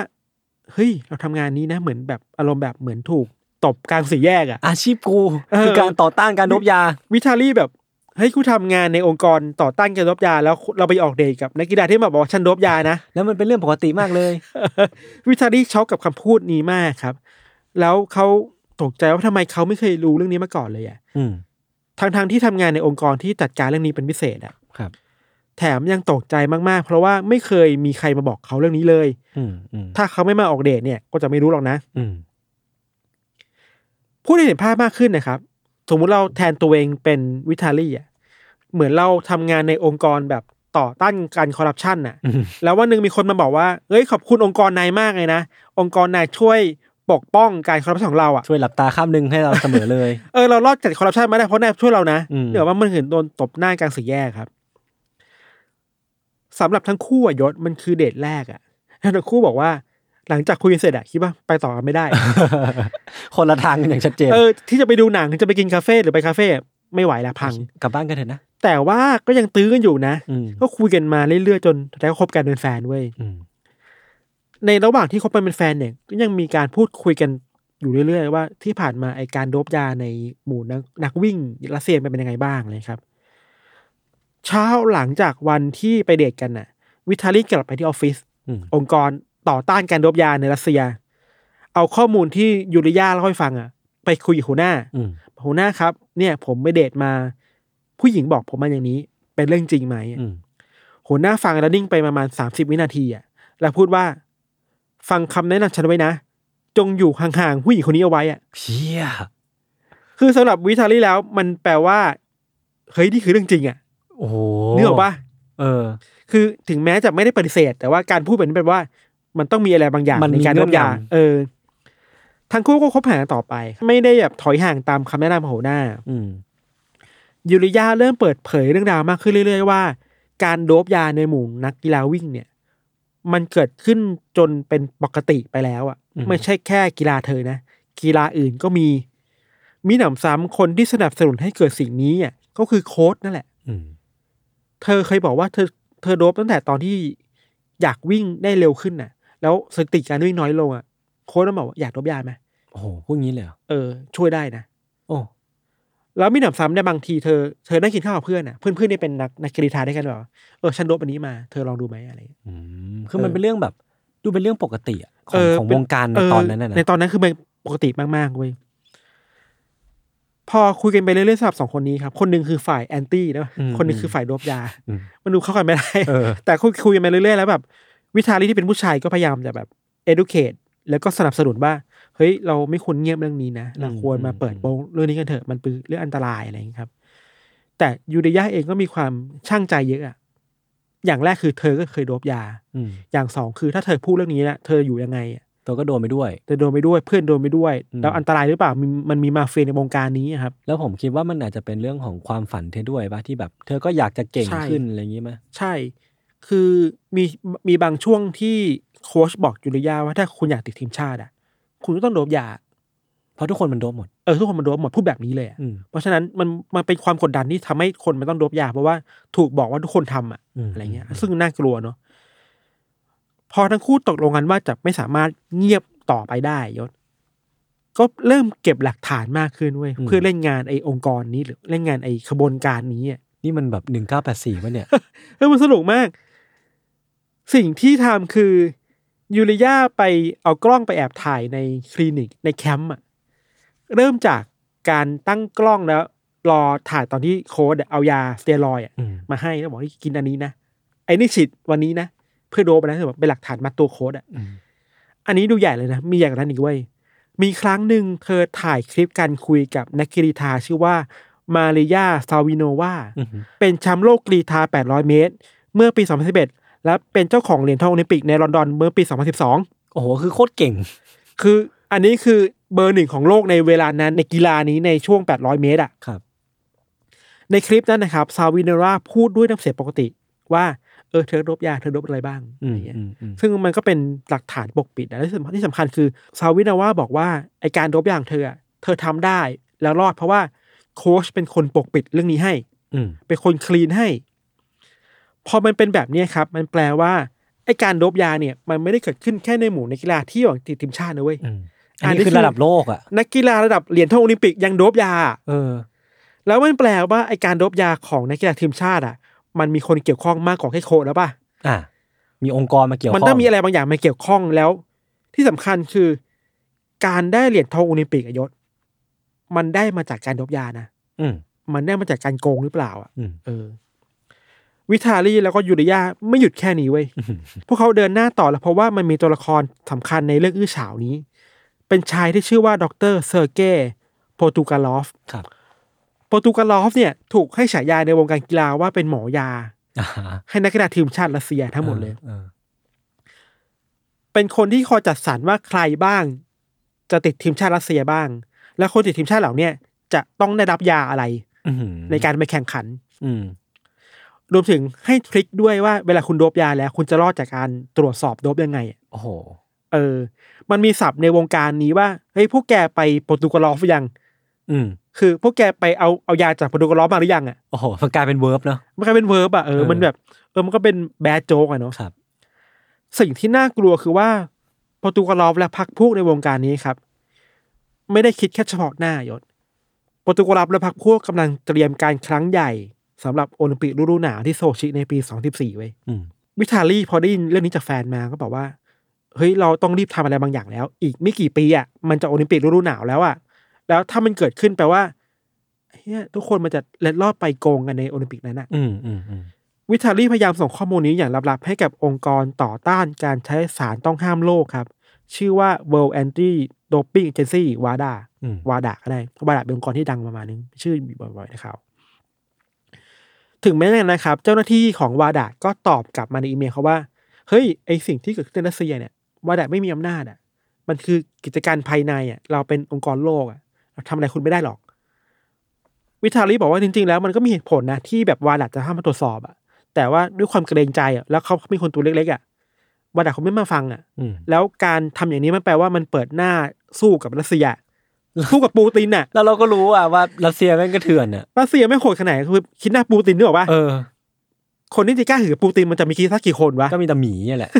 เฮ้ย เราทำงานนี้นะ เหมือนแบบอารมณ์แบบเหมือนถูกตบกลางสี่แยกอะอาชีพกูเออคือการต่อต้านการโดบยา วิทาลี่แบบ เฮ้ยกูทำงานในองค์กรต่อต้านการโดบยา แล้วเราไปออกเดทกับนักกีฬาที่มาบอกว่าฉันโดบยานะแล้วมันเป็นเรื่องปกติมากเลย วิทาลี่ช็อกกับคำพูดนี้มากครับ แล้วเขาตกใจว่าทำไมเขาไม่เคยรู้เรื่องนี้มาก่อนเลยอะอืมทั้งทางๆที่ทำงานในองค์กรที่จัดการเรื่องนี้เป็นพิเศษอะครับ แถมยังตกใจมากๆ เพราะว่าไม่เคยมีใครมาบอกเขาเรื่องนี้เลย อืมอืมถ้าเขาไม่มาออกเดทเนี่ย ก็จะไม่รู้หรอกนะ อืมพูดให้เห็นภาพมากขึ้นนะครับ สมมุติเราแทนตัวเองเป็นวิทาลี่อะเหมือนเราทำงานในองค์กรแบบต่อต้านการคอร์รัปชันน่ะอืมแล้ววันหนึ่งมีคนมาบอกว่า เอ้ยขอบคุณองค์กรนายมากเลยนะ องค์กรนายช่วยปกป้องการคอร์รัปชันของเราอะ ช่วยหลับตาข้ามหนึ่งให้เราเสมอเลย เออเรารอดจากคอร์รัปชันมาได้เพราะนายช่วยเรานะอืมเดี๋ยวว่ามันเห็นโดนตบหน้ากลางสี่แยกครับสำหรับทั้งคู่อะยศมันคือเดทแรกอะแล้วทั้งคู่บอกว่า หลังจากคุยกันเสร็จอะคิดว่าไปต่อกันไม่ได้ คนละทางกันอย่างชัดเจนเออที่จะไปดูหนังจะไปกินคาเฟ่หรือไปคาเฟ่ไม่ไหวละพังกลับบ้านกันเถอะนะแต่ว่าก็ยังตื้อกันอยู่นะอืมก็คุยกันมาเรื่อยๆจนแล้วก็คบกันเป็นแฟนเว้ยอืมในระหว่างที่คบกันเป็นแฟนเนี่ยก็ยังมีการพูดคุยกันอยู่เรื่อยๆว่าที่ผ่านมาไอการโดบยาในหมู่นักนักวิ่งรัสเซียมันเป็นยังไงบ้างเลยครับ เช้าหลังจากวันที่ไปเดทกันน่ะ วิทาลีกลับไปที่ออฟฟิศอืมองค์กร ต่อต้านการโดบยาในรัสเซีย เอาข้อมูลที่ยูริยาเล่าให้ฟังอะ ไปคุยกับหัวหน้าอืมหัวหน้าครับ เนี่ยผมไปเดทมา ผู้หญิงบอกผมมาอย่างนี้ เป็นเรื่องจริงไหมอืมหัวหน้าฟังแล้วนิ่งไปประมาณสามสิบวินาทีอะ แล้วพูดว่า ฟังคำแนะนำฉันไว้นะ จงอยู่ห่างๆผู้หญิงคนนี้เอาไว้อะเชี่ยคือสำหรับวิทาลีแล้ว มันแปลว่าเฮ้ยนี่คือเรื่องจริงอะ โอ้โหนึกออกปะเออ คือถึงแม้จะไม่ได้ปฏิเสธ แต่ว่าการพูดแบบนี้แปลว่า มันต้องมีอะไรบางอย่างมันในมีการเงื่โดอนบยางำเออทั้งคู่ก็คบหากันต่อไป ไม่ได้แบบถอยห่างตามคำแนะนำของหัวหน้า อืมยูริยาเริ่มเปิดเผยเรื่องราวมากขึ้นเรื่อย ๆ ว่า การโดบยาในหมู่นักกีฬาวิ่งเนี่ย มันเกิดขึ้นจนเป็นปกติไปแล้วอะ่ะอืมไม่ใช่แค่กีฬาเธอนะกีฬาอื่นก็มี มีหนำซ้ำคนที่สนับสนุนให้เกิดสิ่งนี้อะก็คือโค้ดนั่นแหละอืมเธอเคยบอกว่าเธอเธอโดบตั้งแต่ตอนที่อยากวิ่งได้เร็วขึ้นน่ะ แล้วสถิติการวิ่งน้อยลงอะโค้ดมันบอกว่าอยากโดบยาไหมโอ้โหพูดงี้เลยเหรอเออช่วยได้นะ โอ้แล้วมีหนำซ้ำในยบางทีเธอเธอได้กินข้าวกับเพื่อนอะเพื่อนเพื่อนนี่เป็นนักนักกีฬาด้วยกันแบบเออฉันโดบอันนี้มาเธอลองดูไหมอะไรอย่างเงี้ยอืมคือมันเป็นเรื่องแบบ ดูเป็นเรื่องปกติอะขอเองอของเป็วงการในเตอนนั้นน่ะนะในตอนนั้นคือมันปกติมากๆเว้ยพอคุยกันไปเรื่อยๆสำหรับสองคนนี้ครับ คนหนึ่งคือฝ่ายแอนตี้นะคนหนึ่งคือฝ่ายโดบยาอืมมันดูเข้ากันไม่ได้เออแต่คุยคุยกันไปเรื่อยๆแล้วแบบ วิทาลีที่เป็นผู้ชายก็พยายามจะแบบ educate แล้วก็สนับสนุนว่า เฮ้ย เราไม่ควรเงียบเรื่องนี้นะเราควรมาเปิดโปงเรื่องนี้กันเถอะมันเป็นเรื่องอันตรายอะไรอย่างนี้ยครับ แต่ยูเดย่าเองก็มีความช่างใจเยอะอะอย่างแรกคือเธอก็เคยโดบยาอืมอย่างสองคือถ้าเธอพูดเรื่องนี้นะเธออยู่ยังไงอะตัวก็โดนไปด้วยเธอโดนไปด้วยเพื่อนโดนไปด้วยอืมแล้วอันตรายหรือเปล่ามันมันมีมาเฟียในวงการนี้อะครับ แล้วผมคิดว่ามันอาจจะเป็นเรื่องของความฝันเธอด้วยป่ะที่แบบ เธอก็อยากจะเก่งใช่ขึ้นอะไรอย่างงี้ไหมใช่ คือมีมีบางช่วงที่โค้ชบอกยูริยาว่าถ้าคุณอยากติดทีมชาติอะ คุณก็ต้องโดบยา เพราะทุกคนมันโดนหมด เออทุกคนมันโดบหมดพูดแบบนี้เลยอะอืม เพราะฉะนั้นมันมันเป็นความกดดันที่ทำให้คนมันต้องโดบยา เพราะว่าถูกบอกว่าทุกคนทำอะอืม อะไรเงี้ย ซึ่งน่ากลัวเนาะพอทั้งคู่ตกลงกันว่าจะไม่สามารถเงียบต่อไปได้ยศ ก็เริ่มเก็บหลักฐานมากขึ้นเว้ยเพื่อเล่นงานไอ้องค์กรนี้หรือเล่นงานไอ้ขบวนการนี้อะ นี่มันแบบหนึ่งเก้าแปดสี่ป่ะเนี่ย เออมันสนุกมาก สิ่งที่ทำคือยูริยาไปเอากล้องไปแอบถ่ายในคลินิกในแคมป์อะเริ่มจากการตั้งกล้องแล้ว รอถ่ายตอนที่โค้ชอะเอายาสเตียรอยด์อะอืมมาให้แล้วบอกให้กินอันนี้นะไอ้นี่ฉีดวันนี้นะเพื่อโด๊ปนะคือแบบเป็นหลักฐานมาตัวโค้ชอะอืมอันนี้ดูใหญ่เลยนะ มีอย่างนั้นอีกเว้ยมีครั้งหนึ่งเธอถ่ายคลิปการคุยกับนักกรีธาชื่อว่ามาริยาซาวิโนวาอืมเป็นแชมป์โลกกรีธา 800 เมตร เมื่อปี 2011 และเป็นเจ้าของเหรียญทองโอลิมปิกในลอนดอนเมื่อปี 2012 โอ้โห คือโคตรเก่ง คืออันนี้คือเบอร์หนึ่งของโลกในเวลานั้นในกีฬานี้ในช่วง 800 เมตรอะครับ ในคลิปนั้นนะครับซาวิโนวาพูดด้วยน้ำเสียงปกติว่าเออเธอโด๊ปยาเธอโด๊ปอะไรบ้างอือะไรมเงี้ยอืมอืมซึ่งมันก็เป็นหลักฐานปกปิดนะและที่สำคัญที่สำคัญคือซาวิโนวาบอกว่าไอการโด๊ปยาของเธออะเธอทำได้แล้วรอดเพราะว่าโค้ชเป็นคนปกปิดเรื่องนี้ให้อืมเป็นคนคลีนให้ พอมันเป็นแบบนี้ครับมันแปลว่าไอการโดบยาเนี่ยมันไม่ได้เกิดขึ้นแค่ในหมู่นักกีฬาที่หวังติดทีมชาตินะเว้ยอืมอัอันนนี้นี้คือคือระดับโลกอะนักกีฬาระดับเหรียญทองโอลิมปิกยังโดบยา เออ แล้วมันแปลว่าไอการโดบยาของนักกีฬาทีมชาติอะ มันมีคนเกี่ยวข้องมากกว่าแค่โค้ชแล้วป่ะอะมีองค์กรมาเกี่ยวข้มัองนต้องมีอะไรบางอย่างมาเกี่ยวข้องแล้ว ที่สำคัญคือ การได้เหรียญทองโอลิมปิกอะยศ มันได้มาจากการโด๊ปยานะอืมมันได้มาจากการโกงหรือเปล่า อะอืมเออ วิทาลีแล้วก็ยูริยาไม่หยุดแค่นี้เว้ย พวกเขาเดินหน้าต่อแล้วเพราะว่ามันมีตัวละครสำคัญในเรื่องอื้อฉาวนี้ เป็นชายที่ชื่อว่าดรเซอร์เกย์โปรตุกาลอฟครับโปรตุกาลอฟเนี่ยถูกให้ฉายาในวงการกีฬาว่าเป็นหมอยาอ่าฮะให้นักกีฬาทีมชาติรัสเซียทั้งหมดเลยออเป็นคนที่คอยจัดสรรว่าใครบ้าง จะติดทีมชาติรัสเซียบ้าง และคนติดทีมชาติเหล่าเนี้ยจะต้องได้รับยาอะไรอือหือในการไปแข่งขัน อืม รวมถึงให้ trick ด้วยว่าเวลาคุณโด๊ปยาแล้ว คุณจะรอดจากการตรวจสอบโด๊ปยังไงอะโอ้โหเออ มันมีศัพท์ในวงการนี้ว่าเฮ้ยพวกแกไปโปรตุกาลอฟหรือยัง อืม คือพวกแกไปเอาเอายาจากโปรตุกาลอฟมาหรือยังอะโอ้โหมันกลายเป็น verb เนาะมันกลายเป็น verb อะเออเออมันแบบเออมันก็เป็นแบดโจ๊กอะเนาะครับ สิ่งที่น่ากลัวคือว่าโปรตุกาลอฟและพรรคพวกในวงการนี้ครับ ไม่ได้คิดแค่เฉพาะหน้ายศโปรตุกาลอฟและพรรคพวกกำลังเตรียมการครั้งใหญ่ สำหรับโอลิมปิกฤดูหนาวที่โซชิในปี 2014ไว้ยอืมวิทาลี่พอได้ยินเรื่องนี้จากแฟนมาก็บอกว่า เฮ้ย เราต้องรีบทำอะไรบางอย่างแล้ว อีกไม่กี่ปีอะมันจะโอลิมปิกฤดูหนาวแล้วอะแล้วถ้ามันเกิดขึ้นแปลว่าเฮ้ยทุกคนมันจะเล็ดลอดไปโกงกันในโอลิมปิกนั้นอะอืมอืมอืมวิทาลี่พยายามส่งข้อมูลนี้อย่างลับๆ ให้กับองค์กรต่อต้านการใช้สารต้องห้ามโลกครับ ชื่อว่า World Anti Doping Agency WADA อืมวาดาก็ได้วาดาเป็นองค์กรที่ดังประมาณนึง ชื่อมีบ่อยๆในข่าว ถึงแม้อย่างนั้นนะครับ เจ้าหน้าที่ของวาดาก็ตอบกลับมาในอีเมลเขาว่า เฮ้ยไอสิ่งที่เกิดขึ้นในรัสเซียเนี่ยวาดาไม่มีอำนาจอะ มันคือกิจการภายในอะ เราเป็นองค์กรโลกอะเราทำอะไรคุณไม่ได้หรอก วิทาลีบอกว่าจริง ๆ แล้วมันก็มีเหตุผลนะที่แบบวาดาจะห้ามมาตรวจสอบอะ แต่ว่าด้วยความเกรงใจอะแล้วเขาเป็นคนตัวเล็กๆอะวาดาเขาไม่มาฟังอะอืมแล้วการทำอย่างนี้มันแปลว่ามันเปิดหน้าสู้กับรัสเซีย สู้กับปูตินน่ะ แล้วเราก็รู้อะว่ารัสเซียแม่งก็เถื่อนอะรัสเซียไม่โหดขนาดไหนคือคิดหน้าปูตินนึกออกปะเออ คนที่จะกล้าหือปูตินมันจะมีกี่สักกี่คนวะก็มีแต่หมีเนี่ยแหละ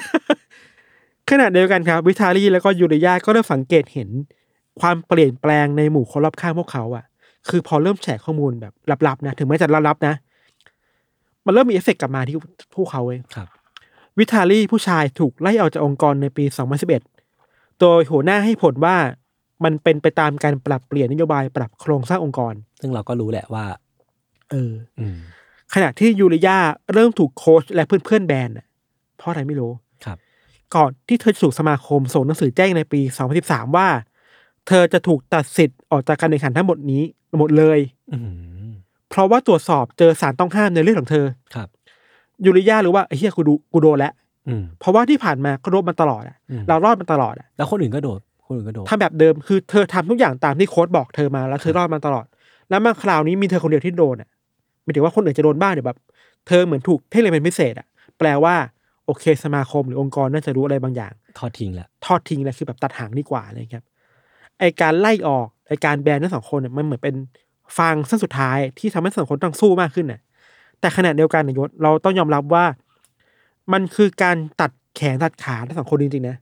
ขณะเดียวกันครับ วิทาลีแล้วก็ยูริยาก็เริ่มสังเกตเห็น ความเปลี่ยนแปลงในหมู่คนรอบข้างพวกเขาอะ คือพอเริ่มแชร์ข้อมูลแบบลับๆนะถึงแม้จะลับๆนะมันเริ่มมีเอฟเฟกต์กลับมาที่พวกเขาเว้ยครับ วิทาลีผู้ชายถูกไล่ออกจากองค์กรในปี 2011 โดยหัวหน้าให้ผลว่า มันเป็นไปตามการปรับเปลี่ยนนโยบายปรับโครงสร้างองค์กร ซึ่งเราก็รู้แหละว่า เอออืมขณะที่ยูริยาเริ่มถูกโค้ชและเพื่อนๆแบนน่ะเพราะอะไรไม่รู้ครับ ก่อนที่เธอจะถูกสมาคมส่งหนังสือแจ้งในปี 2013 ว่า เธอจะถูกตัดสิทธิ์ออกจากการแข่งขันทั้งหมดนี้หมดเลยอืมเพราะว่าตรวจสอบเจอสารต้องห้ามในเรื่องของเธอครับยูริยารู้ว่าไอ้เหี้ยกูดูกูโดนแล้วอืมเพราะว่าที่ผ่านมาก็โดนมาตลอดอะอืมเรารอดมาตลอดอะแล้วคนอื่นก็โดด คนอื่นก็โดดทำแบบเดิมคือเธอทำทุกอย่างตามที่โค้ชบอกเธอมาแล้วเธอรอดมาตลอด แล้วมาคราวนี้มีเธอคนเดียวที่โดนอะไม่ถึงว่าคนอื่นจะโดนบ้างเดี๋ยวแบบเธอเหมือนถูกเพ่งเลยเป็นพิเศษอะแปลว่าโอเคสมาคมหรือองค์กรน่าจะรู้อะไรบางอย่าง ทอดทิ้งแหละทอดทิ้งแล้วคือแบบตัดหางดีกว่าอะไรครับไอการไล่ออกไอการแบนทั้งสองคนเนี่ยมันเหมือนเป็นฟางเส้นสุดท้ายที่ทำให้ทั้งสองคนต้องสู้มากขึ้นน่ะ แต่ขณะเดียวกันนายศเราต้องยอมรับว่า มันคือการตัดแขนตัดขาทั้งสองคนจริงๆนะ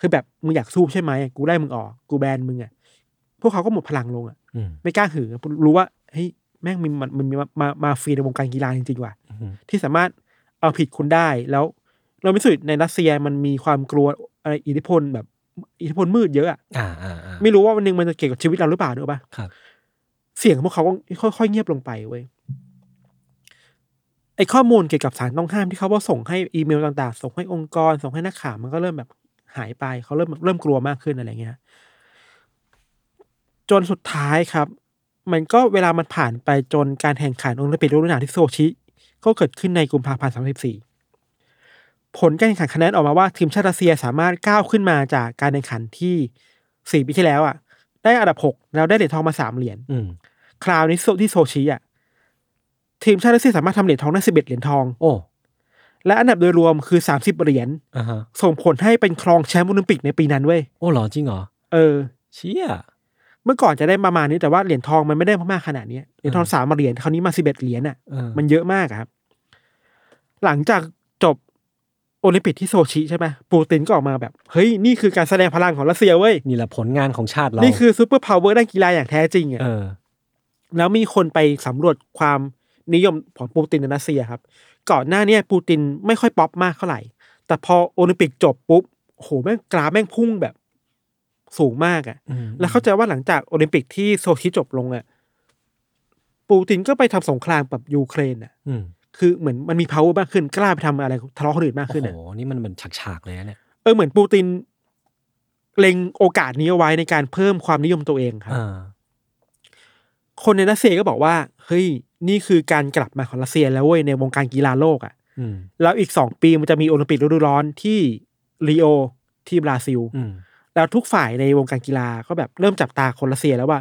คือแบบมึงอยากสู้ใช่ไหมกูไล่มึงออกกูแบนมึงอะพวกเขาก็หมดพลังลงอะอืมไม่กล้าหือรู้ว่าเฮ้ยแม่งมีมันมันมีมามามาฟรีในวงการกีฬาจริงๆว่ะอืมที่สามารถเอาผิดคุณได้แล้วเราไม่สุดในรัสเซียมันมีความกลัวอะไรอิทธิพลแบบ อิทธิพลมืดเยอะอะอ่าอ่าอ่าไม่รู้ว่าวันหนึงมันจะเกี่ยวกับชีวิตเราหรือเปล่าเนอะปะครับเสียงของพวกเขาก็ค่อยๆเงียบลงไปเว้ยไอข้อมูลเกี่ยวกับสารต้องห้ามที่เขาว่าส่งให้อีเมลต่างๆ ส่งให้องค์กร ส่งให้นักข่าวมันก็เริ่มแบบ หายไปเขาเริ่มเริ่มกลัวมากขึ้นอะไรเงี้ยจนสุดท้ายครับ มันก็เวลามันผ่านไปจนการแข่งขันโอลิมปิกฤดูหนาวที่โซชิ ก็เกิดขึ้นในกุมภาพันธ์2014 ผลการแข่งขันคะแนนออกมาว่าทีมชาติรัสเซียสามารถก้าวขึ้นมาจากการแข่งขันที่สี่ปีที่แล้วอะ ได้อันดับหกแล้วได้เหรียญทองมาสามเหรียญอืมคราวนี้ที่โซชิอะทีมชาติรัสเซียสามารถทำเหรียญทองได้สิบเอ็ดเหรียญทองโอ้ และอันดับโดยรวมคือสามสิบเหรียญอ่าฮะส่งผลให้เป็นครองแชมป์โอลิมปิกในปีนั้นเว้ยโอ้เหรอจริงเหรอเออ เชี่ยเมื่อก่อนจะได้ประมาณนี้แต่ว่าเหรียญทองมันไม่ได้มากขนาดนี้เหรียญทองสามเหรียญคราวนี้มาสิบเอ็ดเหรียญอะ เออมันเยอะมากอะครับ หลังจากจบโอลิมปิกที่โซชิใช่ไหมปูตินก็ออกมาแบบ เฮ้ย นี่คือการแสดงพลังของรัสเซียเว้ย นี่แหละผลงานของชาติเรานี่คือ superpower ด้านกีฬาอย่างแท้จริงอะเออ แล้วมีคนไปสำรวจความนิยมของปูตินในรัสเซียครับ ก่อนหน้าเนี้ปูตินไม่ค่อยป๊อปมากเท่าไหร่ แต่พอโอลิมปิกจบปุ๊บโอ้โหแม่งกราฟแม่งพุ่งแบบสูงมากอะอืมแล้วเข้าใจว่าหลังจากโอลิมปิกที่โซชิจบลงอะปูตินก็ไปทำสงครามกับยูเครนอะอืมคือเหมือนมันมี power มากขึ้นกล้าไปทำอะไรทะเลาะคนอื่นมากโอ้ขึ้นโหอะนี่มันเหมือนฉากๆเลยนะเนี่ยเออเหมือนปูตินเล็งโอกาสนี้เอาไว้ในการเพิ่มความนิยมตัวเองครับอ่า คนในรัสเซียก็บอกว่า เฮ้ย นี่คือการกลับมาของรัสเซียแล้วเว้ยในวงการกีฬาโลกอะ่ะอืมแล้วอีกสองปีมันจะมีโอลิมปิกฤดูร้อนที่ริโอที่บราซิลอืมแล้วทุกฝ่ายในวงการกีฬาก็แบบเริ่มจับตาคนรัสเซียแล้วว่า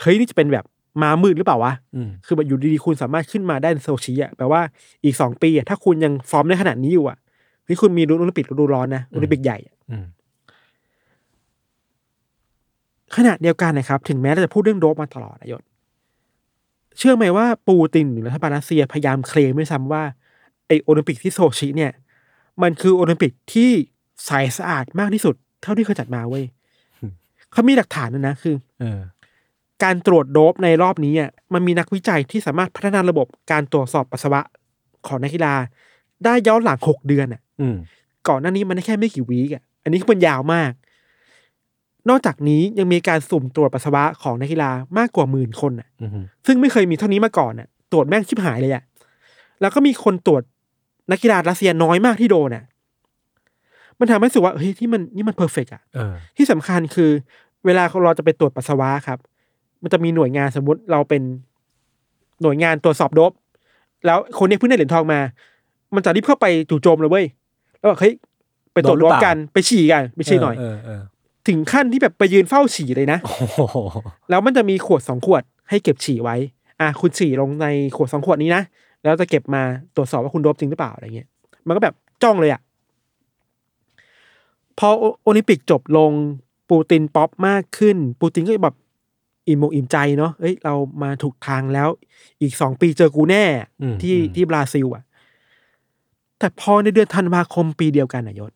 เฮ้ยนี่จะเป็นแบบม้ามืดหรือเปล่าวะอืมคือแบบอยู่ดีๆคุณสามารถขึ้นมาได้ในโซชิอะแปลว่าอีกสองปีอะถ้าคุณยังฟอร์มได้ขนาดนี้อยู่อะเฮ้ยคุณมีลุ้นโอลิมปิกฤดูร้อนนะโอลิมปิกใหญ่อะอืมขณะเดียวกันนะครับ ถึงแม้เราจะพูดเรื่องโดปมาตลอดนะยศ เชื่อไหมว่าปูตินหรือรัฐบาลรัสเซียพยายามเคลมด้วยซ้ำว่าไอโอลิมปิกที่โซชิเนี่ย มันคือโอลิมปิกที่ใสสะอาดมากที่สุด เท่าที่เคยจัดมาเว้ยเขามีหลักฐานนะนะคือเออการตรวจโดปในรอบนี้อะมันมีนักวิจัยที่สามารถพัฒนาระบบการตรวจสอบปัสสาวะของนักกีฬา ได้ย้อนหลังหกเดือนอะอืมก่อนหน้านี้มันได้แค่ไม่กี่วีกอะ อันนี้คือมันยาวมาก นอกจากนี้ยังมีการสุ่มตรวจปัสสาวะของนักกีฬามากกว่าหมื่นคนอะอืมซึ่งไม่เคยมีเท่านี้มาก่อนอะ ตรวจแม่งชิบหายเลยอะ แล้วก็มีคนตรวจนักกีฬารัสเซียน้อยมากที่โดนอะ มันทำให้รู้สึกว่าเฮ้ยที่มันนี่มันเพอร์เฟกอะเออที่สำคัญคือ เวลาเราจะไปตรวจปัสสาวะครับ มันจะมีหน่วยงานสมมุติเราเป็นหน่วยงานตรวจสอบโดบ แล้วคนนี้เพิ่งได้เหรียญทองมา มันจะรีบเข้าไปจู่โจมเลยเว้ย แล้วบอกเฮ้ยไปตรวจโดนหรือโดบเปล่ากันไปฉี่กันไปฉี่หน่อยเออเออ ถึงขั้นที่แบบไปยืนเฝ้าฉี่เลยนะโอ้โหแล้วมันจะมีขวดสองขวดให้เก็บฉี่ไว้ อะคุณฉี่ลงในขวดสองขวดนี้นะแล้วจะเก็บมาตรวจสอบว่าคุณโดบจริงหรือเปล่าอะไรเงี้ย มันก็แบบจ้องเลยอะพอโอโอลิมปิกจบลงปูตินป๊อปมากขึ้น ปูตินก็แบบอิ่มอกอิ่มใจเนาะเอ้ยเรามาถูกทางแล้ว อีกสองปีเจอกูแน่อืมที่อืมที่บราซิล อะ แต่พอในเดือนธันวาคมปีเดียวกันนายศ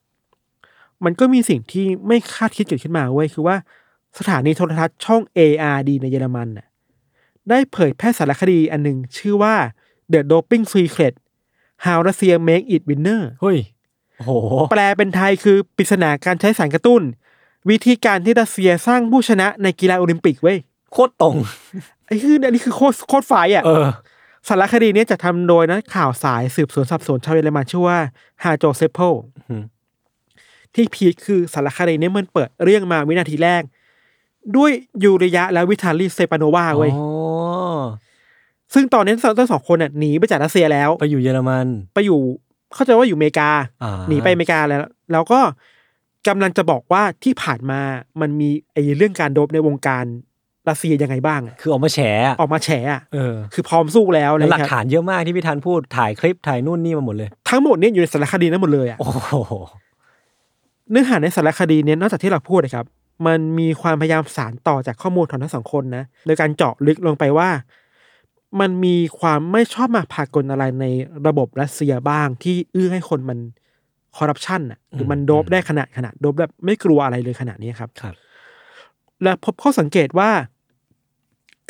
มันก็มีสิ่งที่ไม่คาดคิดเกิดขึ้นมาเว้ยคือว่าสถานีโทรทัศน์ช่อง ARD ในเยอรมันน่ะได้เผยแพร่สารคดีอันหนึ่งชื่อว่า The Doping Secret How Russia Make It Winner เฮ้ยโอ้โหแปลเป็นไทยคือปริศนาการใช้สารกระตุ้น วิธีการที่รัสเซียสร้างผู้ชนะในกีฬาโอลิมปิกเว้ย โคตรโกง ไอ้คืออันนี้คือโคตรโคตรไฟอะเออสารคดีเนี้ยจะทำโดยนักข่าวสายสืบสวนสอบสวนชาวเยอรมันชื่อว่าฮาโจเซโพอืม ที่พีคคือสารคดีเนี้มันเปิดเรื่องมาวินาทีแรก ด้วยยูเลียและวิทาลีเซปานโนวาเว้ยอ๋อซึ่งตอนนี้ทั้งสองคนน่ะหนีไปจากรัสเซียแล้ว ไปอยู่เยอรมัน ไปอยู่เข้าใจว่าอยู่อเมริกาอ่าหนีไปอเมริกาแล้ว แล้วก็กำลังจะบอกว่าที่ผ่านมามันมีไอ้เรื่องการโดบในวงการรัสเซียยังไงบ้างอะคือออกมาแฉอะออกมาแฉอะเออคือพร้อมสู้แล้วแล้วหลักนะครับฐานเยอะมากที่พี่ธันพูดถ่ายคลิปถ่ายนู่นนี่มาหมดเลย ทั้งหมดเนี่ยอยู่ในสารคดีนั้นหมดเลยอะโอ้โห เนื้อหาในสารคดีเนี่ยนอกจากที่เราพูดนะครับ มันมีความพยายามสารต่อจากข้อมูลของทั้งสองคนนะโดยการเจาะลึกลงไปว่า มันมีความไม่ชอบมาพากลอะไรในระบบรัสเซียบ้างที่เอื้อให้คนมันคอร์รัปชันอะหรือมันโดบได้ขนาดขนาดโดบแบบไม่กลัวอะไรเลยขนาดนี้ครับครับ และพบข้อสังเกตว่า